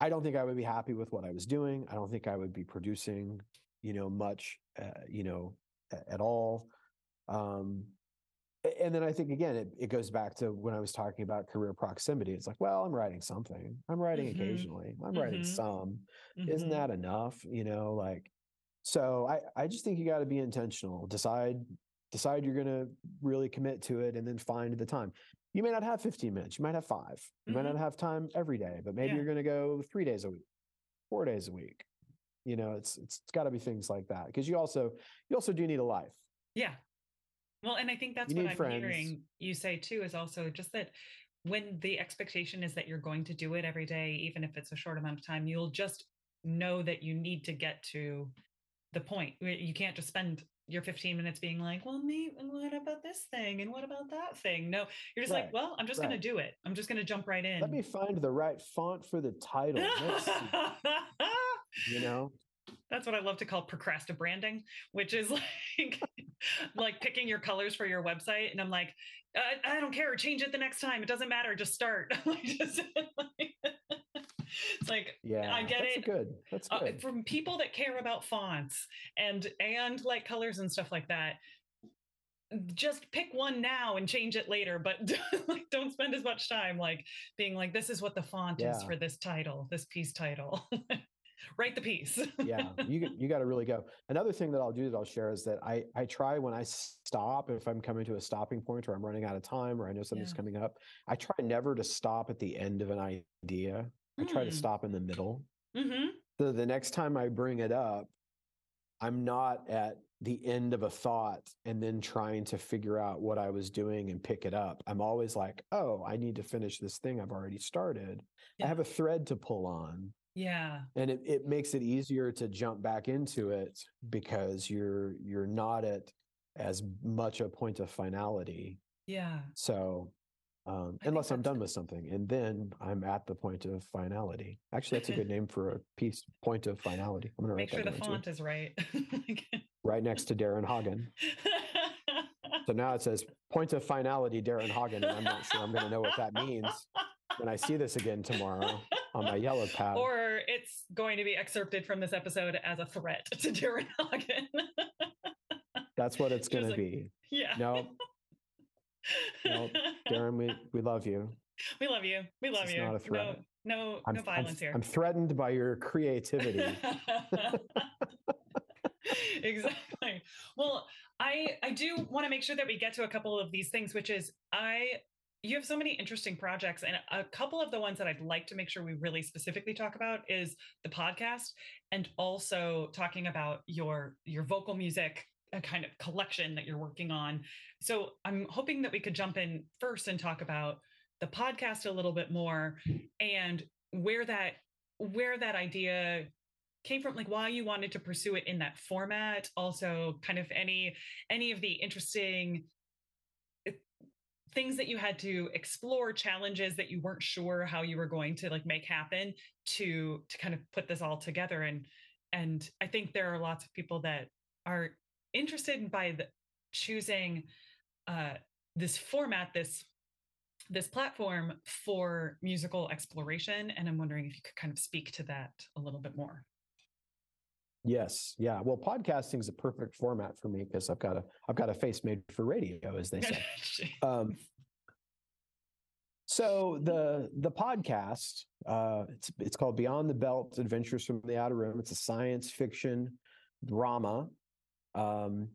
I don't think I would be happy with what I was doing. I don't think I would be producing, you know, much, uh, you know, at all. Um, and then I think again, it, it goes back to when I was talking about career proximity. It's like, well, I'm writing something. I'm writing mm-hmm. occasionally. I'm mm-hmm. writing some. Isn't mm-hmm. that enough? You know, like, so I, I just think you got to be intentional. Decide, decide you're going to really commit to it, and then find the time. You may not have 15 minutes. You might have five. You might not mm-hmm. have time every day, but maybe yeah. you're going to go three days a week, four days a week. You know, it's it's, it's got to be things like that because you also you also do need a life. Yeah, well, and I think that's you what I'm friends. hearing you say too is also just that when the expectation is that you're going to do it every day, even if it's a short amount of time, you'll just know that you need to get to the point. You can't just spend your 15 minutes being like, well, me, what about this thing? And what about that thing? No, you're just right. like, well, I'm just right. going to do it. I'm just going to jump right in. Let me find the right font for the title. you know? That's what I love to call procrastinating branding, which is like like picking your colors for your website. And I'm like, I, I don't care, change it the next time. It doesn't matter, just start. just, it's like yeah, I get that's it. Good. That's uh, good. Uh, from people that care about fonts and and like colors and stuff like that. Just pick one now and change it later, but like don't spend as much time like being like, this is what the font yeah. is for this title, this piece title write the piece. yeah, you you got to really go. Another thing that I'll do that I'll share is that I I try when I stop if I'm coming to a stopping point or I'm running out of time or I know something's yeah. coming up. I try never to stop at the end of an idea. I try to mm. stop in the middle. Mm-hmm. So the next time I bring it up, I'm not at the end of a thought and then trying to figure out what I was doing and pick it up. I'm always like, oh, I need to finish this thing I've already started. Yeah. I have a thread to pull on. Yeah. And it, it makes it easier to jump back into it because you're you're not at as much a point of finality. Yeah. So um, unless I'm done with something, and then I'm at the point of finality. Actually, that's a good name for a piece. Point of finality. I'm gonna make sure the font too. is right. right next to Daron Hagen. so now it says point of finality, Daron Hagen, and I'm not sure I'm going to know what that means when I see this again tomorrow on my yellow pad. Or it's going to be excerpted from this episode as a threat to Daron Hagen. That's what it's going to like, be. Yeah. No. No, Daron, we, we love you. We love you. We love you. Not a threat. No, no, I'm, no violence I'm, here. I'm threatened by your creativity. exactly. Well, I I do want to make sure that we get to a couple of these things, which is I you have so many interesting projects and a couple of the ones that i'd like to make sure we really specifically talk about is the podcast and also talking about your your vocal music a kind of collection that you're working on. So i'm hoping that we could jump in first and talk about the podcast a little bit more and where that where that idea came from like why you wanted to pursue it in that format. Also kind of any any of the interesting things that you had to explore challenges that you weren't sure how you were going to like make happen to to kind of put this all together and and i think there are lots of people that are interested by the choosing uh this format this this platform for musical exploration and i'm wondering if you could kind of speak to that a little bit more Yes, yeah. Well, podcasting is a perfect format for me because I've got a I've got a face made for radio, as they say. um, so the the podcast uh, it's it's called Beyond the Belt: Adventures from the Outer Rim. It's a science fiction drama, um,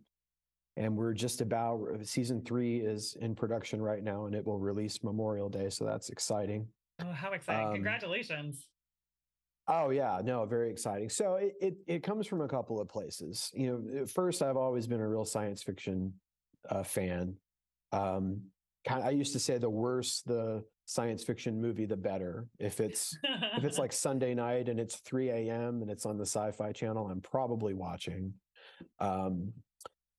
and we're just about season three is in production right now, and it will release Memorial Day, so that's exciting. Oh, how exciting! Um, Congratulations! Oh yeah, no, very exciting. So it, it, it comes from a couple of places. You know, first I've always been a real science fiction uh, fan. Um, kind I used to say the worse the science fiction movie, the better. If it's if it's like Sunday night and it's 3 a.m. and it's on the Sci-Fi Channel, I'm probably watching. Um,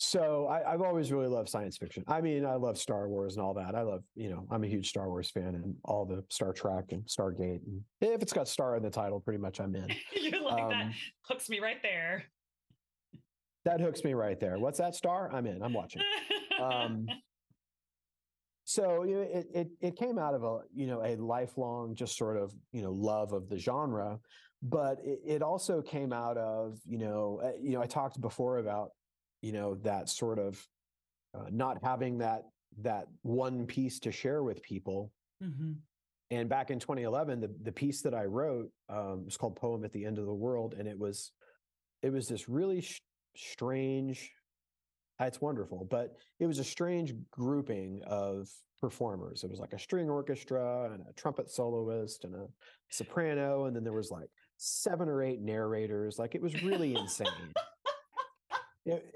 so I, have always really loved science fiction. I mean, I love Star Wars and all that. I love, you know, I'm a huge Star Wars fan and all the Star Trek and Stargate. And if it's got Star in the title, pretty much I'm in. You're like um, that hooks me right there. That hooks me right there. What's that star? I'm in. I'm watching. Um, so you know, it, it it came out of a you know a lifelong just sort of you know love of the genre, but it, it also came out of you know uh, you know I talked before about you know that sort of uh, not having that that one piece to share with people mm-hmm. and back in 2011 the, the piece that i wrote um, was called poem at the end of the world and it was it was this really sh- strange it's wonderful but it was a strange grouping of performers. It was like a string orchestra and a trumpet soloist and a soprano and then there was like seven or eight narrators. Like it was really insane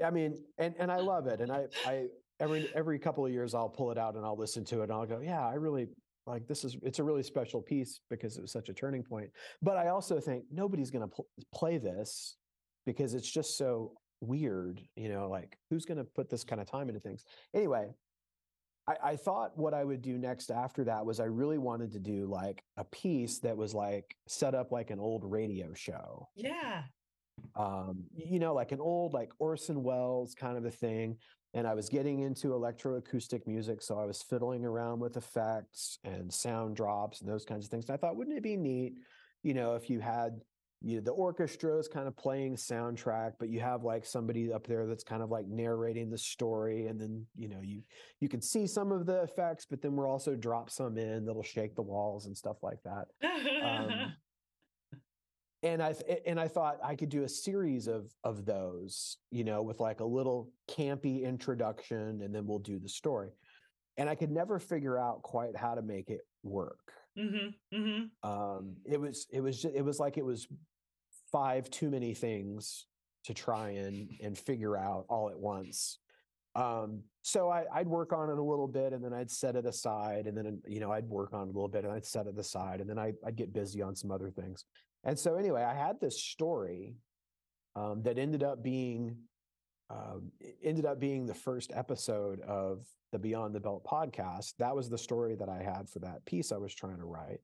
I mean, and and I love it, and I I every every couple of years I'll pull it out and I'll listen to it and I'll go, yeah, I really like this is it's a really special piece because it was such a turning point. But I also think nobody's going to pl- play this because it's just so weird, you know, like who's going to put this kind of time into things? Anyway, I, I thought what I would do next after that was I really wanted to do like a piece that was like set up like an old radio show. Yeah um, you know, like an old like Orson Welles kind of a thing. And I was getting into electroacoustic music, so I was fiddling around with effects and sound drops and those kinds of things. And I thought, wouldn't it be neat, you know, if you had you know, the orchestra is kind of playing soundtrack, but you have like somebody up there that's kind of like narrating the story, and then you know you you can see some of the effects, but then we're also drop some in that'll shake the walls and stuff like that. Um, and I and I thought I could do a series of of those, you know, with like a little campy introduction, and then we'll do the story. And I could never figure out quite how to make it work. Mm-hmm, mm-hmm. Um, it was it was just, it was like it was five too many things to try and and figure out all at once. Um, so I, would work on it a little bit and then I'd set it aside and then, you know, I'd work on it a little bit and I'd set it aside and then I, would get busy on some other things. And so, anyway, I had this story um, that ended up being uh, ended up being the first episode of the Beyond the Belt podcast. That was the story that I had for that piece I was trying to write.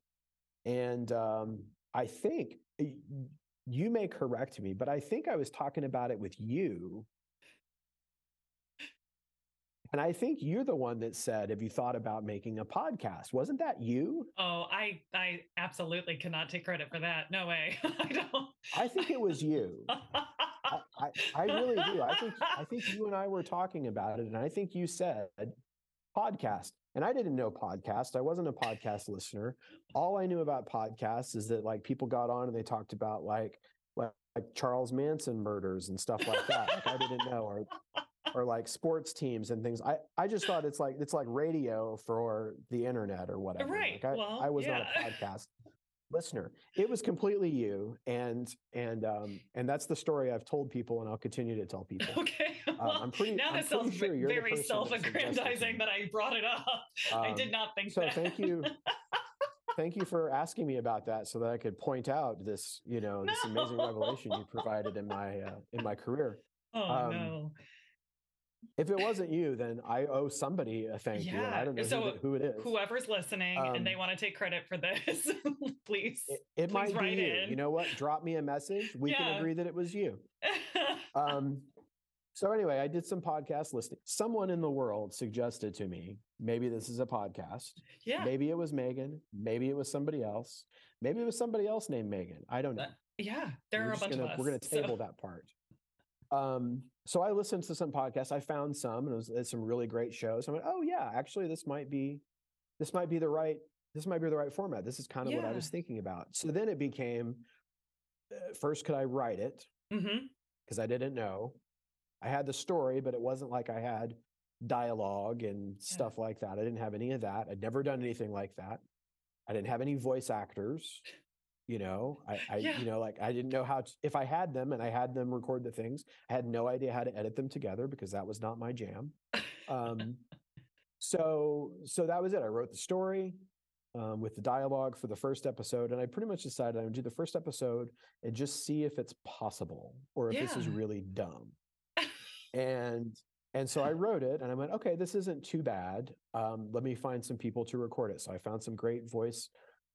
And um, I think you may correct me, but I think I was talking about it with you and I think you're the one that said, "Have you thought about making a podcast?" Wasn't that you? Oh, I I absolutely cannot take credit for that. No way. I don't. I think it was you. I, I, I really do. I think I think you and I were talking about it, and I think you said podcast. And I didn't know podcast. I wasn't a podcast listener. All I knew about podcasts is that like people got on and they talked about like like, like Charles Manson murders and stuff like that. Like I didn't know, or or like sports teams and things. I, I just thought it's like it's like radio for the internet or whatever. Right. Like I, well, I was yeah. not a podcast listener. It was completely you, and and um and that's the story I've told people, and I'll continue to tell people. Okay. Well, I'm pretty- now I'm pretty sounds sure very that self-aggrandizing that I brought it up. I did Um, not think So that. thank you, thank you for asking me about that, so that I could point out this, you know, this amazing revelation you provided in my uh, in my career. oh um, no. If it wasn't you, then I owe somebody a thank you. Yeah, I don't know so who, who it is. Whoever's listening and they um, want to take credit for this, please. It, it please might be you. in. You know what? Drop me a message. We Yeah. can agree that it was you. Um, so anyway, I did some podcast listening. Someone in the world suggested to me, maybe this is a podcast. yeah. Maybe it was Megan. Maybe it was somebody else. Maybe it was somebody else named Megan. I don't know. Uh, Yeah. There we're are a bunch gonna, of us. We're going to so- table that part. Um, so I listened to some podcasts. I found some, and it was it's some really great shows. I went, oh yeah, actually, this might be, this might be the right, this might be the right format. This is kind of what I was thinking about. So then it became, uh, first, could I write it? Because I didn't know. I had the story, but it wasn't like I had dialogue and stuff like that. I didn't have any of that. I'd never done anything like that. I didn't have any voice actors you know i, I Yeah. you know like i didn't know how to, if i had them and i had them record the things i had no idea how to edit them together because that was not my jam. Um so so that was it. I wrote the story um, with the dialogue for the first episode and i pretty much decided i would do the first episode and just see if it's possible or if this is really dumb. And and so i wrote it and i went okay this isn't too bad. Um, let me find some people to record it. So i found some great voice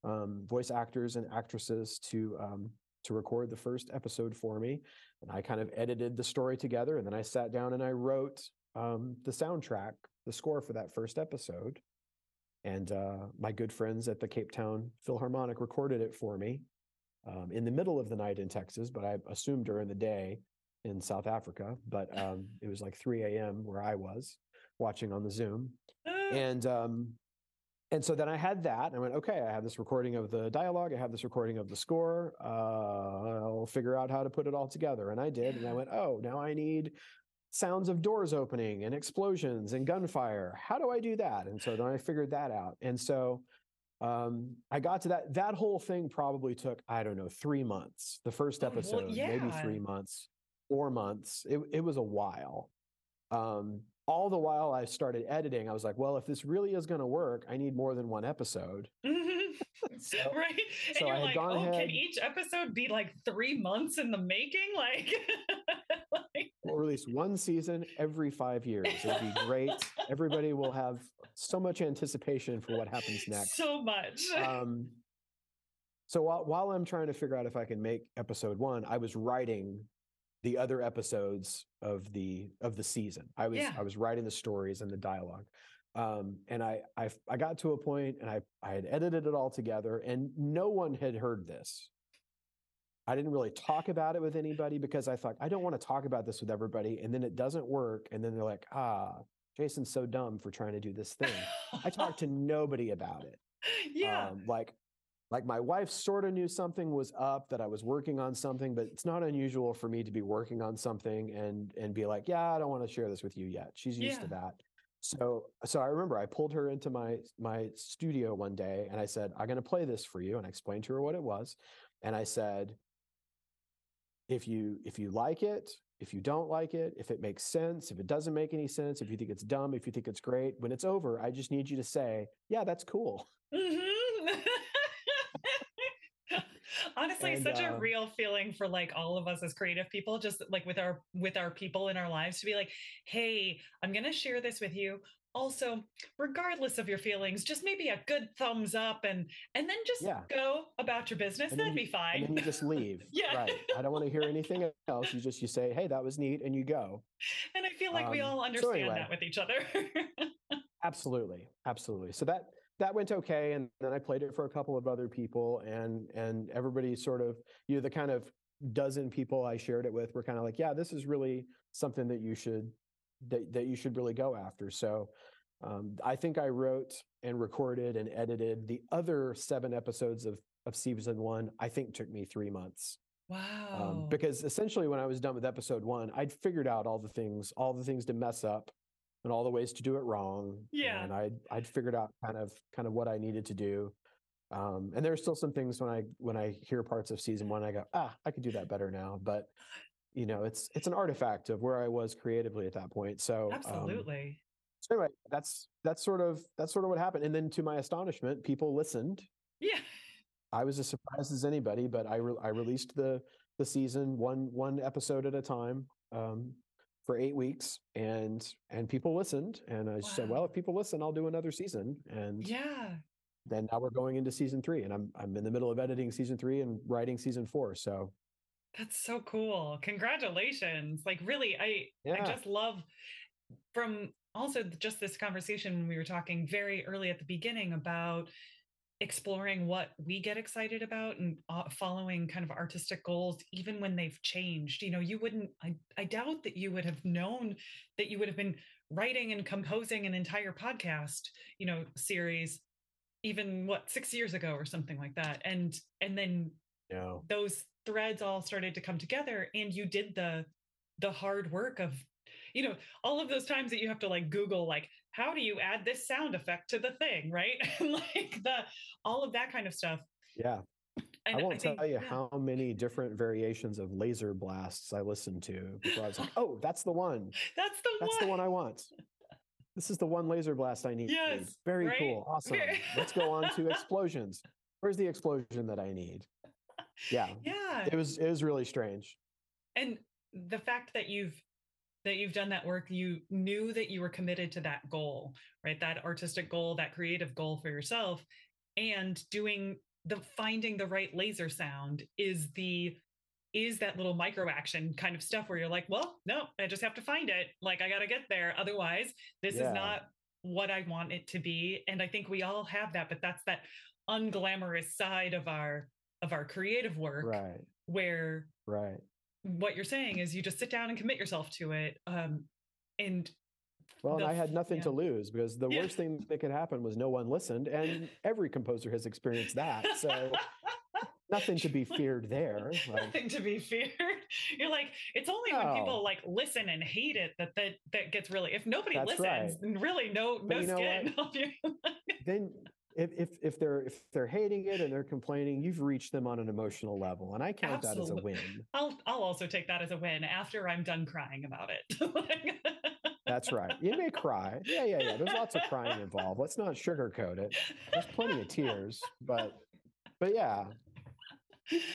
um, voice actors and actresses to um, to record the first episode for me and i kind of edited the story together and then i sat down and i wrote um, the soundtrack the score for that first episode and uh, my good friends at the cape town philharmonic recorded it for me um, in the middle of the night in texas but i assumed during the day in south africa but um, it was like 3 a.m where i was watching on the zoom Uh, and um and so then i had that and i went okay i have this recording of the dialogue i have this recording of the score uh i'll figure out how to put it all together. And i did and i went oh now i need sounds of doors opening and explosions and gunfire. How do i do that? And so then i figured that out. And so um i got to that that whole thing probably took i don't know three months. The first Oh, well, episode maybe three months four months. It, it was a while. Um all the while I started editing, I was like, well, if this really is going to work, I need more than one episode. So- right. And so I you're had like, gone oh, can each episode be like three months in the making? Like, like We'll release one season every five years. It'll be great. Everybody will have so much anticipation for what happens next. so much. Um, so while, while I'm trying to figure out if I can make episode one, I was writing the other episodes of the of the season. I was Yeah. I was writing the stories and the dialogue. Um, and I, I I got to a point and I I had edited it all together and no one had heard this. I didn't really talk about it with anybody because I thought I don't want to talk about this with everybody and then it doesn't work and then they're like, ah, Jason's so dumb for trying to do this thing. I talked to nobody about it. yeah. Um, like, like my wife sort of knew something was up that I was working on something, but it's not unusual for me to be working on something and and be like, yeah, I don't want to share this with you yet. She's used to that. So so I remember I pulled her into my my studio one day and I said, I'm going to play this for you, and I explained to her what it was, and I said, if you if you like it if you don't like it if it makes sense if it doesn't make any sense if you think it's dumb if you think it's great when it's over i just need you to say yeah that's cool Mhm. Honestly, And, such a uh, real feeling for like all of us as creative people, just like with our with our people in our lives to be like, hey, I'm gonna share this with you. Also, regardless of your feelings, just maybe a good thumbs up and and then just Yeah. go about your business. That'd you- be fine. and then you just leave Yeah. right i don't want to hear anything else you just you say hey that was neat and you go and I feel like we um, all so understand anyway. that with each other. absolutely absolutely so that that went okay and then i played it for a couple of other people and and everybody sort of you know the kind of dozen people i shared it with were kind of like yeah this is really something that you should that, that you should really go after so um, i think i wrote and recorded and edited the other seven episodes of of season one i think took me three months wow. um, because essentially when i was done with episode one i'd figured out all the things all the things to mess up and all the ways to do it wrong Yeah. and i'd i'd figured out kind of kind of what i needed to do Um, and there are still some things when I when I hear parts of season one, I go, ah, I could do that better now. But you know, it's it's an artifact of where I was creatively at that point. So um, absolutely. so anyway, that's that's sort of that's sort of what happened. And then to my astonishment, people listened. Yeah. I was as surprised as anybody, but I re- I released the the season one one episode at a time um, for eight weeks, and and people listened, and I wow. said, well, if people listen, I'll do another season, and yeah, then now we're going into season three, and I'm I'm in the middle of editing season three and writing season four, so. That's so cool. Congratulations. Like really, I yeah. I just love from also just this conversation when we were talking very early at the beginning about exploring what we get excited about and uh, following kind of artistic goals even when they've changed you know you wouldn't I, I doubt that you would have known that you would have been writing and composing an entire podcast you know series even what six years ago or something like that and and then those threads all started to come together and you did the the hard work of you know all of those times that you have to like google like how do you add this sound effect to the thing right like the all of that kind of stuff yeah and I won't I think, tell you yeah. how many different variations of laser blasts I listened to before I was like, "Oh, that's the one. That's the that's one. the one I want. This is the one laser blast I need. Yes, very right? cool, awesome. Let's go on to explosions. Where's the explosion that I need? Yeah, yeah. It was it was really strange. And the fact that you've that you've done that work you knew that you were committed to that goal right? That artistic goal that creative goal for yourself. And doing the finding the right laser sound is the is that little micro action kind of stuff where you're like well no i just have to find it. Like i got to get there. Otherwise this yeah. is not what i want it to be. And i think we all have that but that's that unglamorous side of our of our creative work right. where right what you're saying is you just sit down and commit yourself to it um and well the, and i had nothing yeah. to lose because the yeah. worst thing that could happen was no one listened and every composer has experienced that so nothing to be feared there like, nothing to be feared you're like it's only no. when people like listen and hate it that that, that gets really if nobody That's listens right. really no no but you skin then if, if if they're if they're hating it and they're complaining, you've reached them on an emotional level, and I count Absolutely. that as a win. I'll I'll also take that as a win after I'm done crying about it. That's right. You may cry. Yeah, yeah, yeah. There's lots of crying involved. Let's not sugarcoat it. There's plenty of tears, but but yeah,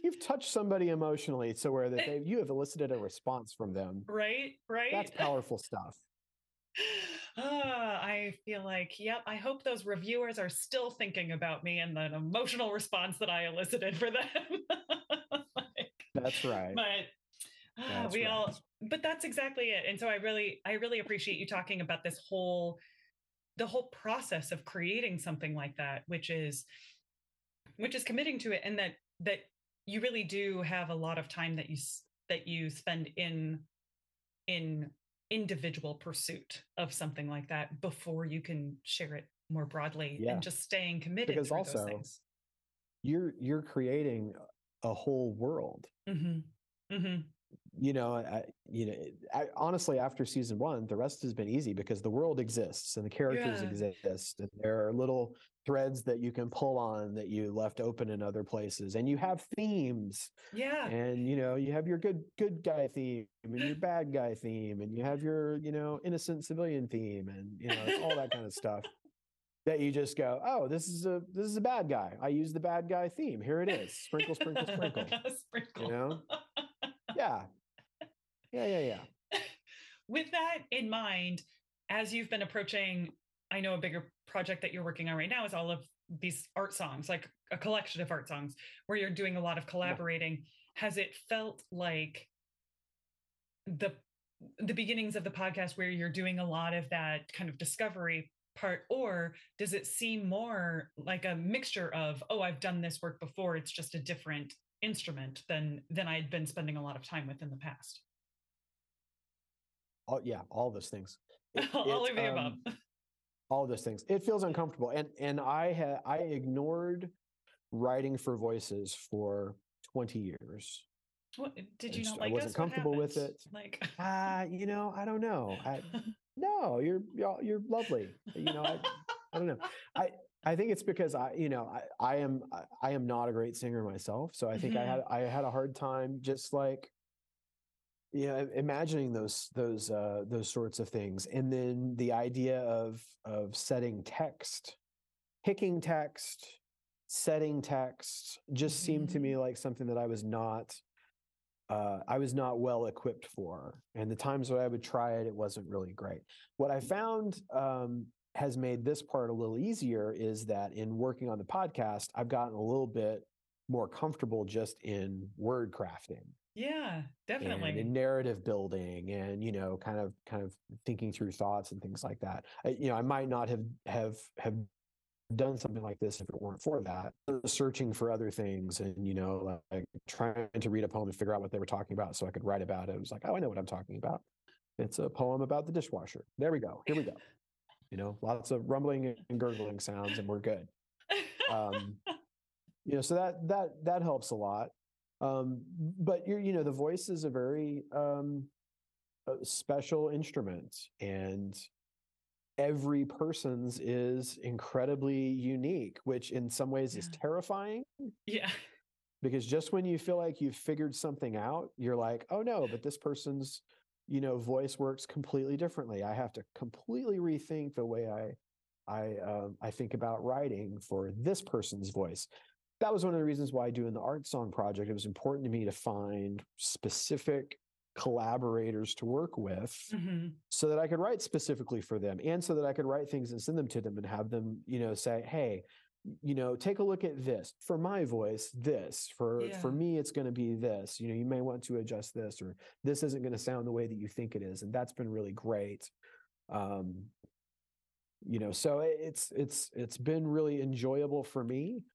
you've touched somebody emotionally so where that they you have elicited a response from them. Right, right. That's powerful stuff. Uh, I feel like, yep, I hope those reviewers are still thinking about me and the emotional response that I elicited for them. like, that's right. But that's we right. all, but that's exactly it. And so I really, I really appreciate you talking about this whole, the whole process of creating something like that, which is, which is committing to it, and that that you really do have a lot of time that you that you spend in in individual pursuit of something like that before you can share it more broadly yeah. and just staying committed because also you're you're creating a whole world mm-hmm. Mm-hmm. You know I, you know I, honestly after season one the rest has been easy because the world exists and the characters yeah. exist and there are little threads that you can pull on that you left open in other places and you have themes. Yeah. And you know you have your good good guy theme and your bad guy theme and you have your you know innocent civilian theme and you know all that kind of stuff that you just go oh this is a this is a bad guy. I use the bad guy theme. Here it is. Sprinkle sprinkle sprinkle. Sprinkle. You know? Yeah yeah yeah yeah with that in mind as you've been approaching I know a bigger project that you're working on right now is all of these art songs, like a collection of art songs where you're doing a lot of collaborating. Has it felt like the the beginnings of the podcast where you're doing a lot of that kind of discovery part or does it seem more like a mixture of oh I've done this work before it's just a different instrument than than I'd been spending a lot of time with in the past? Oh yeah, all those things. It, all of the um, above all those things. It feels uncomfortable and and i had i ignored writing for voices for 20 years. What did you not like i wasn't comfortable with it. Like uh you know i don't know. I, no you're you're lovely. You know I, I don't know. I I think it's because I, you know, I, I am I, I am not a great singer myself, so I think I Mhm. had I had a hard time just like, know, imagining those those uh, those sorts of things, and then the idea of of setting text, picking text, setting text, just seemed to me like something that I was not. Uh, I was not well equipped for, and the times that I would try it, it wasn't really great. What I found um, has made this part a little easier is that in working on the podcast, I've gotten a little bit more comfortable just in word crafting Yeah, and definitely. in narrative building and you know kind of kind of thinking through thoughts and things like that. I, you know, I might not have have have done something like this if it weren't for that. Searching for other things and you know like trying to read a poem and figure out what they were talking about so I could write about it. It was like, oh, I know what I'm talking about. It's a poem about the dishwasher. There we go. Here we go. You know, lots of rumbling and gurgling sounds, and we're good. Um, you know, so that that that helps a lot. Um, but you're, you know, the voice is a very um, a special instrument, and every person's is incredibly unique, which in some ways is terrifying yeah. because just when you feel like you've figured something out, you're like, oh no, but this person's, you know, voice works completely differently. I have to completely rethink the way I, I, um, I think about writing for this person's voice. That was one of the reasons why doing the art song project, it was important to me to find specific collaborators to work with Mhm. so that I could write specifically for them and so that I could write things and send them to them and have them, you know, say, hey, you know, take a look at this for my voice, this for Yeah. for me, it's going to be this, you know, you may want to adjust this or this isn't going to sound the way that you think it is. And that's been really great. Um, you know, so it's, it's, it's been really enjoyable for me.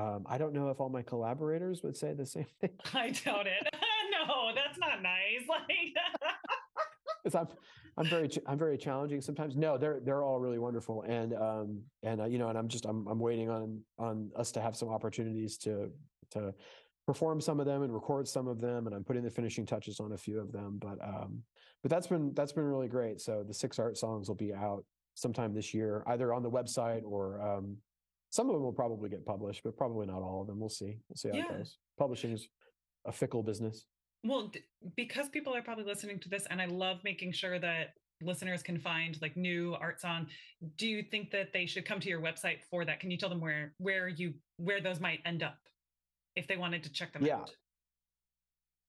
Um, I don't know if all my collaborators would say the same thing. I doubt it. no, that's not nice. Like, 'Cause I'm I'm very I'm very challenging sometimes. No, they're they're all really wonderful, and um and uh, you know, and I'm just I'm I'm waiting on on us to have some opportunities to to perform some of them and record some of them, and I'm putting the finishing touches on a few of them. But um but that's been that's been really great. So the six art songs will be out sometime this year, either on the website or um some of them will probably get published, but probably not all of them. We'll see. We'll see how Yeah. it goes. Publishing is a fickle business. well, d- because people are probably listening to this, and I love making sure that listeners can find like new art song. Do you think that they should come to your website for that? Can you tell them where where you where those might end up if they wanted to check them Yeah. out?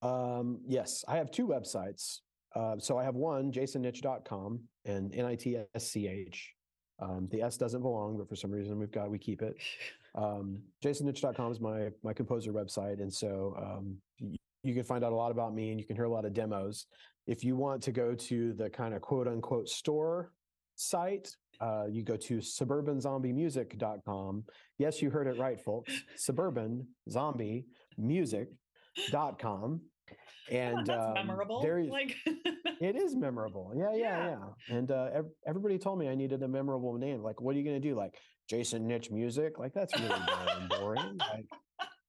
Um, yes, I have two websites. Uh, so I have one, jasonnitsch.com and N-I-T-S-C-H. Um, the S doesn't belong, but for some reason we've got, we keep it. Um, jasonnitsch.com is my, my composer website. And so, um, y- you can find out a lot about me and you can hear a lot of demos. If you want to go to the kind of quote unquote store site, uh, you go to suburbanzombiemusic.com. Yes, you heard it right, folks. Suburban zombie music.com. And that's um, memorable. there is- like, it is memorable. Yeah, yeah, Yeah. yeah. And uh, ev- everybody told me I needed a memorable name. Like, what are you going to do? Like Jason Nitsch Music? Like, that's really boring. boring. Like,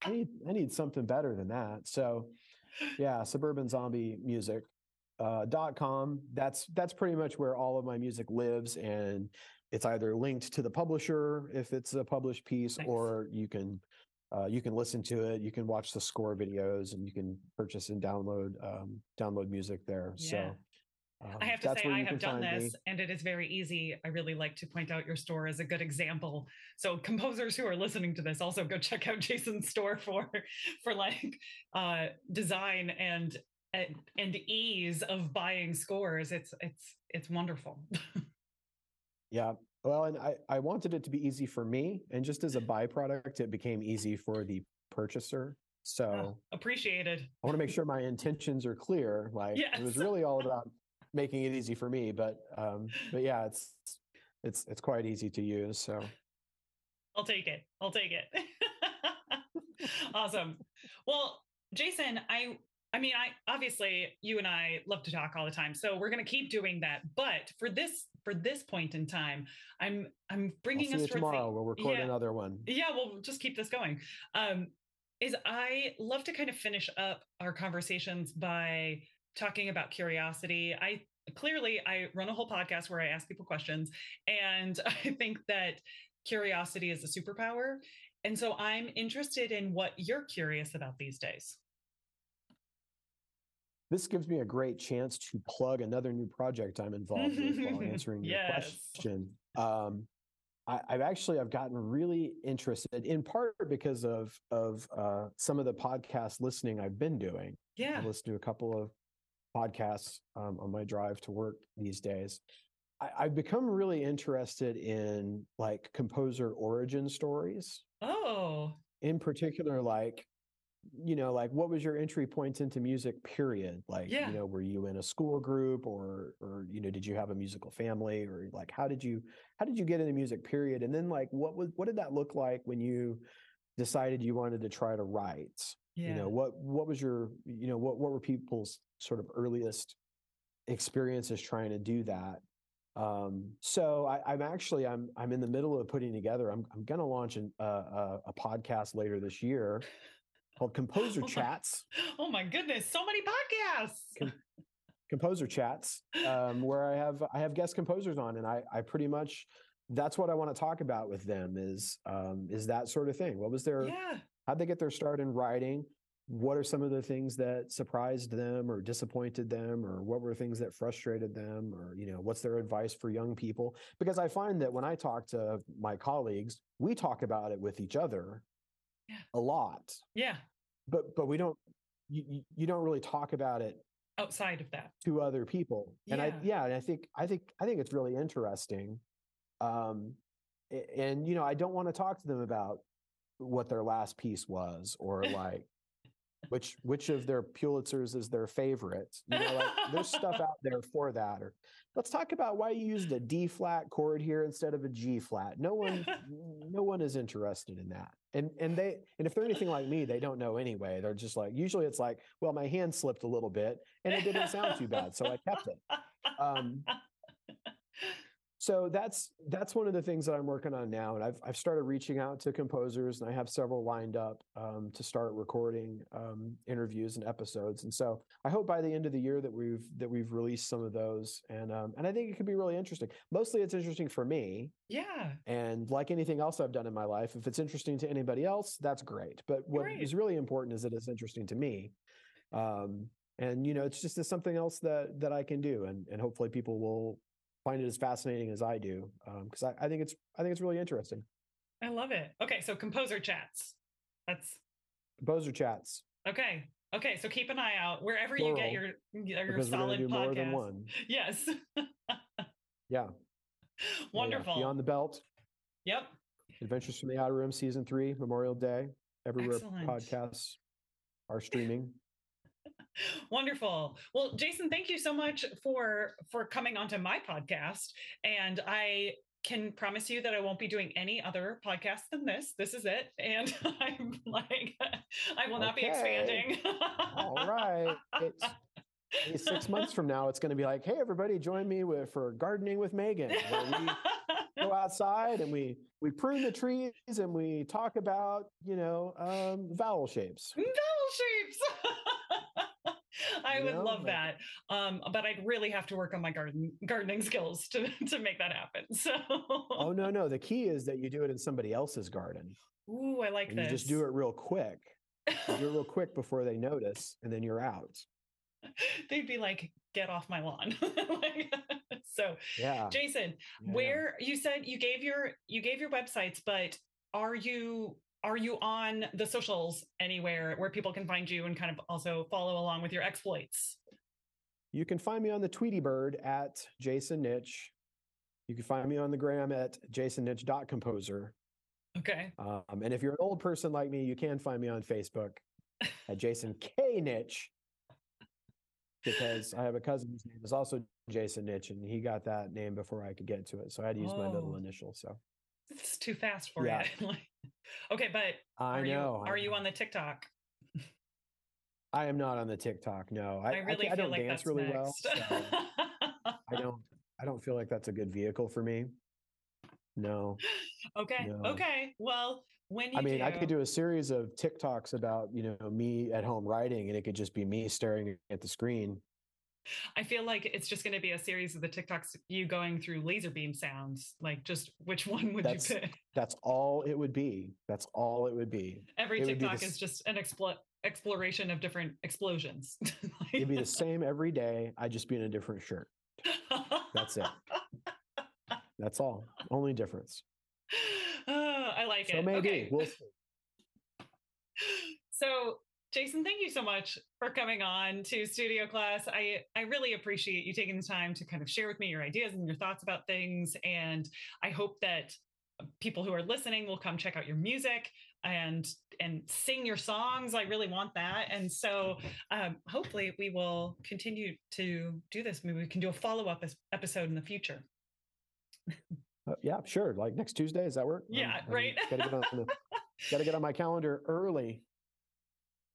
I need, I need something better than that. So, yeah, Suburban Zombie Music uh, dot com. That's that's pretty much where all of my music lives, and it's either linked to the publisher if it's a published piece, Nice. or you can uh, you can listen to it. You can watch the score videos, and you can purchase and download um, download music there. Yeah. So. I um, have to that's say, where I you have can done find me. this and it is very easy. I really like to point out your store as a good example. So composers who are listening to this also go check out Jason's store for for like uh design and and, and ease of buying scores. It's it's it's wonderful. Yeah. Well, and I, I wanted it to be easy for me. And just as a byproduct, it became easy for the purchaser. So Appreciated. I want to make sure my intentions are clear. Like it was really all about making it easy for me. But um, but yeah, it's it's it's quite easy to use. So I'll take it. I'll take it. awesome. Well, Jason, I I mean, I obviously you and I love to talk all the time, so we're going to keep doing that. But for this for this point in time, I'm I'm bringing us you towards the- tomorrow. We'll record yeah. another one. yeah, we'll just keep this going. Um, is I love to kind of finish up our conversations by talking about curiosity. I clearly I run a whole podcast where I ask people questions, and I think that curiosity is a superpower. And so I'm interested in what you're curious about these days. This gives me a great chance to plug another new project I'm involved with while answering your Yes. question. Um, I, I've actually I've gotten really interested in part because of of uh, some of the podcast listening I've been doing. Yeah. I listen to a couple of podcasts um, on my drive to work these days. I, I've become really interested in like composer origin stories, Oh, in particular, like you know, like what was your entry point into music? Period. Like, Yeah. you know, were you in a school group, or or you know, did you have a musical family, or like how did you how did you get into music? Period. And then like what was what did that look like when you decided you wanted to try to write? yeah. you know what what was your you know what what were people's sort of earliest experiences trying to do that um so I, i'm actually i'm i'm in the middle of putting together i'm, I'm going to launch an, uh, a, a podcast later this year called composer Oh my- chats oh my goodness, so many podcasts. Com- composer chats um, where i have i have guest composers on and i i pretty much that's what i want to talk about with them is um is that sort of thing what was their yeah. how'd they get their start in writing what are some of the things that surprised them or disappointed them or what were things that frustrated them or you know what's their advice for young people because i find that when i talk to my colleagues we talk about it with each other Yeah. a lot Yeah. but but we don't you, you- don't really talk about it Outside of that. to other people and i Yeah. yeah and i think i think i think it's really interesting um and you know i don't want to talk to them about what their last piece was or like which which of their pulitzers is their favorite you know like there's stuff out there for that or let's talk about why you used a d flat chord here instead of a g flat no one no one is interested in that and and they and if they're anything like me they don't know anyway. They're just like usually it's like well my hand slipped a little bit and it didn't sound too bad so i kept it. Um, so that's that's one of the things that I'm working on now, and I've I've started reaching out to composers, and I have several lined up um, to start recording um, interviews and episodes. And so I hope by the end of the year that we've that we've released some of those, and um, and I think it could be really interesting. Mostly, it's interesting for me, yeah. and like anything else I've done in my life, if it's interesting to anybody else, that's great. But what Great. is really important is that it's interesting to me. Um, and you know, it's just something else that that I can do, and and hopefully people will find it as fascinating as I do, um, because I, I think it's I think it's really interesting. I love it. Okay, so composer chats. That's Composer chats okay. Okay, so keep an eye out wherever you get your your because we're going solid more podcast. than one. Yes. Yeah, Yeah, yeah. Wonderful. Beyond the Belt, Yep. Adventures from the Outer Rim, season three, Memorial Day. Everywhere Excellent. podcasts are streaming. Wonderful. Well, Jason, thank you so much for for coming onto my podcast. And I can promise you that I won't be doing any other podcast than this. This is it. And I'm like, I will not be expanding. All right. It's, six months from now, it's going to be like, hey, everybody, join me with for gardening with Megan. We go outside and we we prune the trees and we talk about you know um, vowel shapes. Vowel shapes. I would know, love that. Um, but I'd really have to work on my garden gardening skills to to make that happen. So Oh no, no. The key is that you do it in somebody else's garden Ooh, I like and this. you just do it real quick. Do it real quick before they notice, and then you're out. They'd be like, get off my lawn. Like, so Yeah. Jason, yeah. where you said you gave your you gave your websites, but are you are you on the socials anywhere where people can find you and kind of also follow along with your exploits? You can find me on the Tweety Bird at Jason Nitsch. You can find me on the gram at jasonnitsch.composer. Okay. Um, and if you're an old person like me, you can find me on Facebook at Jason K. Nitsch because I have a cousin whose name is also Jason Nitsch, and he got that name before I could get to it. So I had to use my middle Oh. initial. So It's too fast for Yeah. you. Okay, but I are know. you are you on the TikTok? I am not on the TikTok. No, I, I really I, feel don't like dance that's really well. so I don't. I don't feel like that's a good vehicle for me. No, okay. No. Okay. Well, when you I mean, do, I could do a series of TikToks about you know me at home writing, and it could just be me staring at the screen. I feel like it's just going to be a series of the TikToks you going through laser beam sounds. Like, just which one would That's- you pick? That's all it would be. That's all it would be. Every it be TikTok the is just an explo- exploration of different explosions. It'd be the same every day. I'd just be in a different shirt. That's it. That's all. Only difference. Oh, I like So it. So maybe Okay. we'll see. So, Jason, thank you so much for coming on to Studio Class. I I really appreciate you taking the time to kind of share with me your ideas and your thoughts about things. And I hope that people who are listening will come check out your music and and sing your songs. I really want that. And so, um, hopefully, we will continue to do this. Maybe we can do a follow up episode in the future. Uh, yeah, sure. Like next Tuesday, does that work? Yeah, I'm- right. Gotta get on gotta get on my calendar early.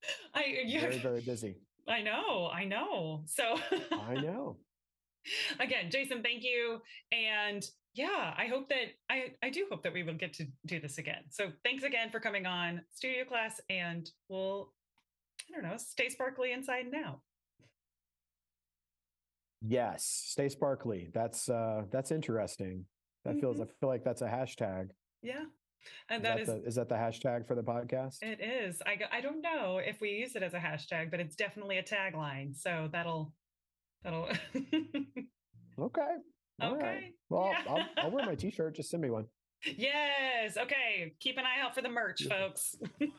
I you Very, very busy. I know, I know. So I know. again jason thank you and yeah i hope that i i do hope that we will get to do this again so thanks again for coming on studio class and we'll i don't know stay sparkly inside and out Yes, stay sparkly. That's uh that's interesting. That feels I feel like that's a hashtag. yeah and Is that that, is the, is that the hashtag for the podcast? it is I I don't know if we use it as a hashtag but it's definitely a tagline so that'll that'll Okay. All right. okay Well, Yeah. I'll, I'll wear my t-shirt. Just send me one. yes okay keep an eye out for the merch folks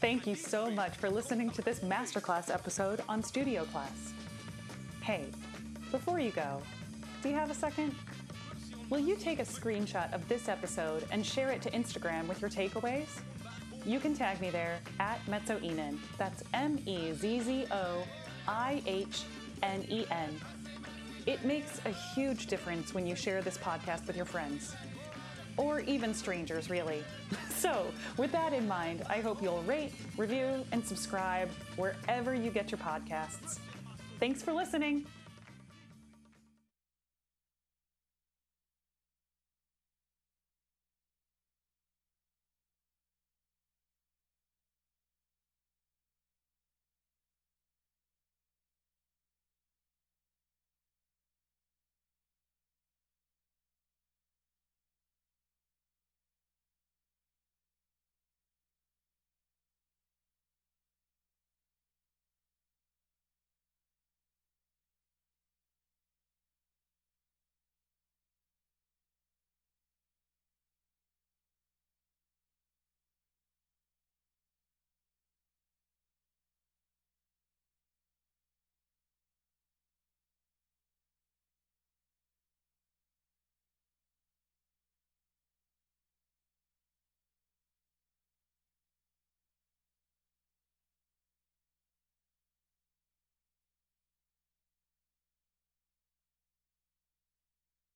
Thank you so much for listening to this masterclass episode on Studio Class. Hey, before you go, do you have a second? Will you take a screenshot of this episode and share it to Instagram with your takeaways? You can tag me there at mezzoihnen. That's M E Z Z O I H N E N. It makes a huge difference when you share this podcast with your friends or even strangers, really. So, with that in mind, I hope you'll rate, review, and subscribe wherever you get your podcasts. Thanks for listening.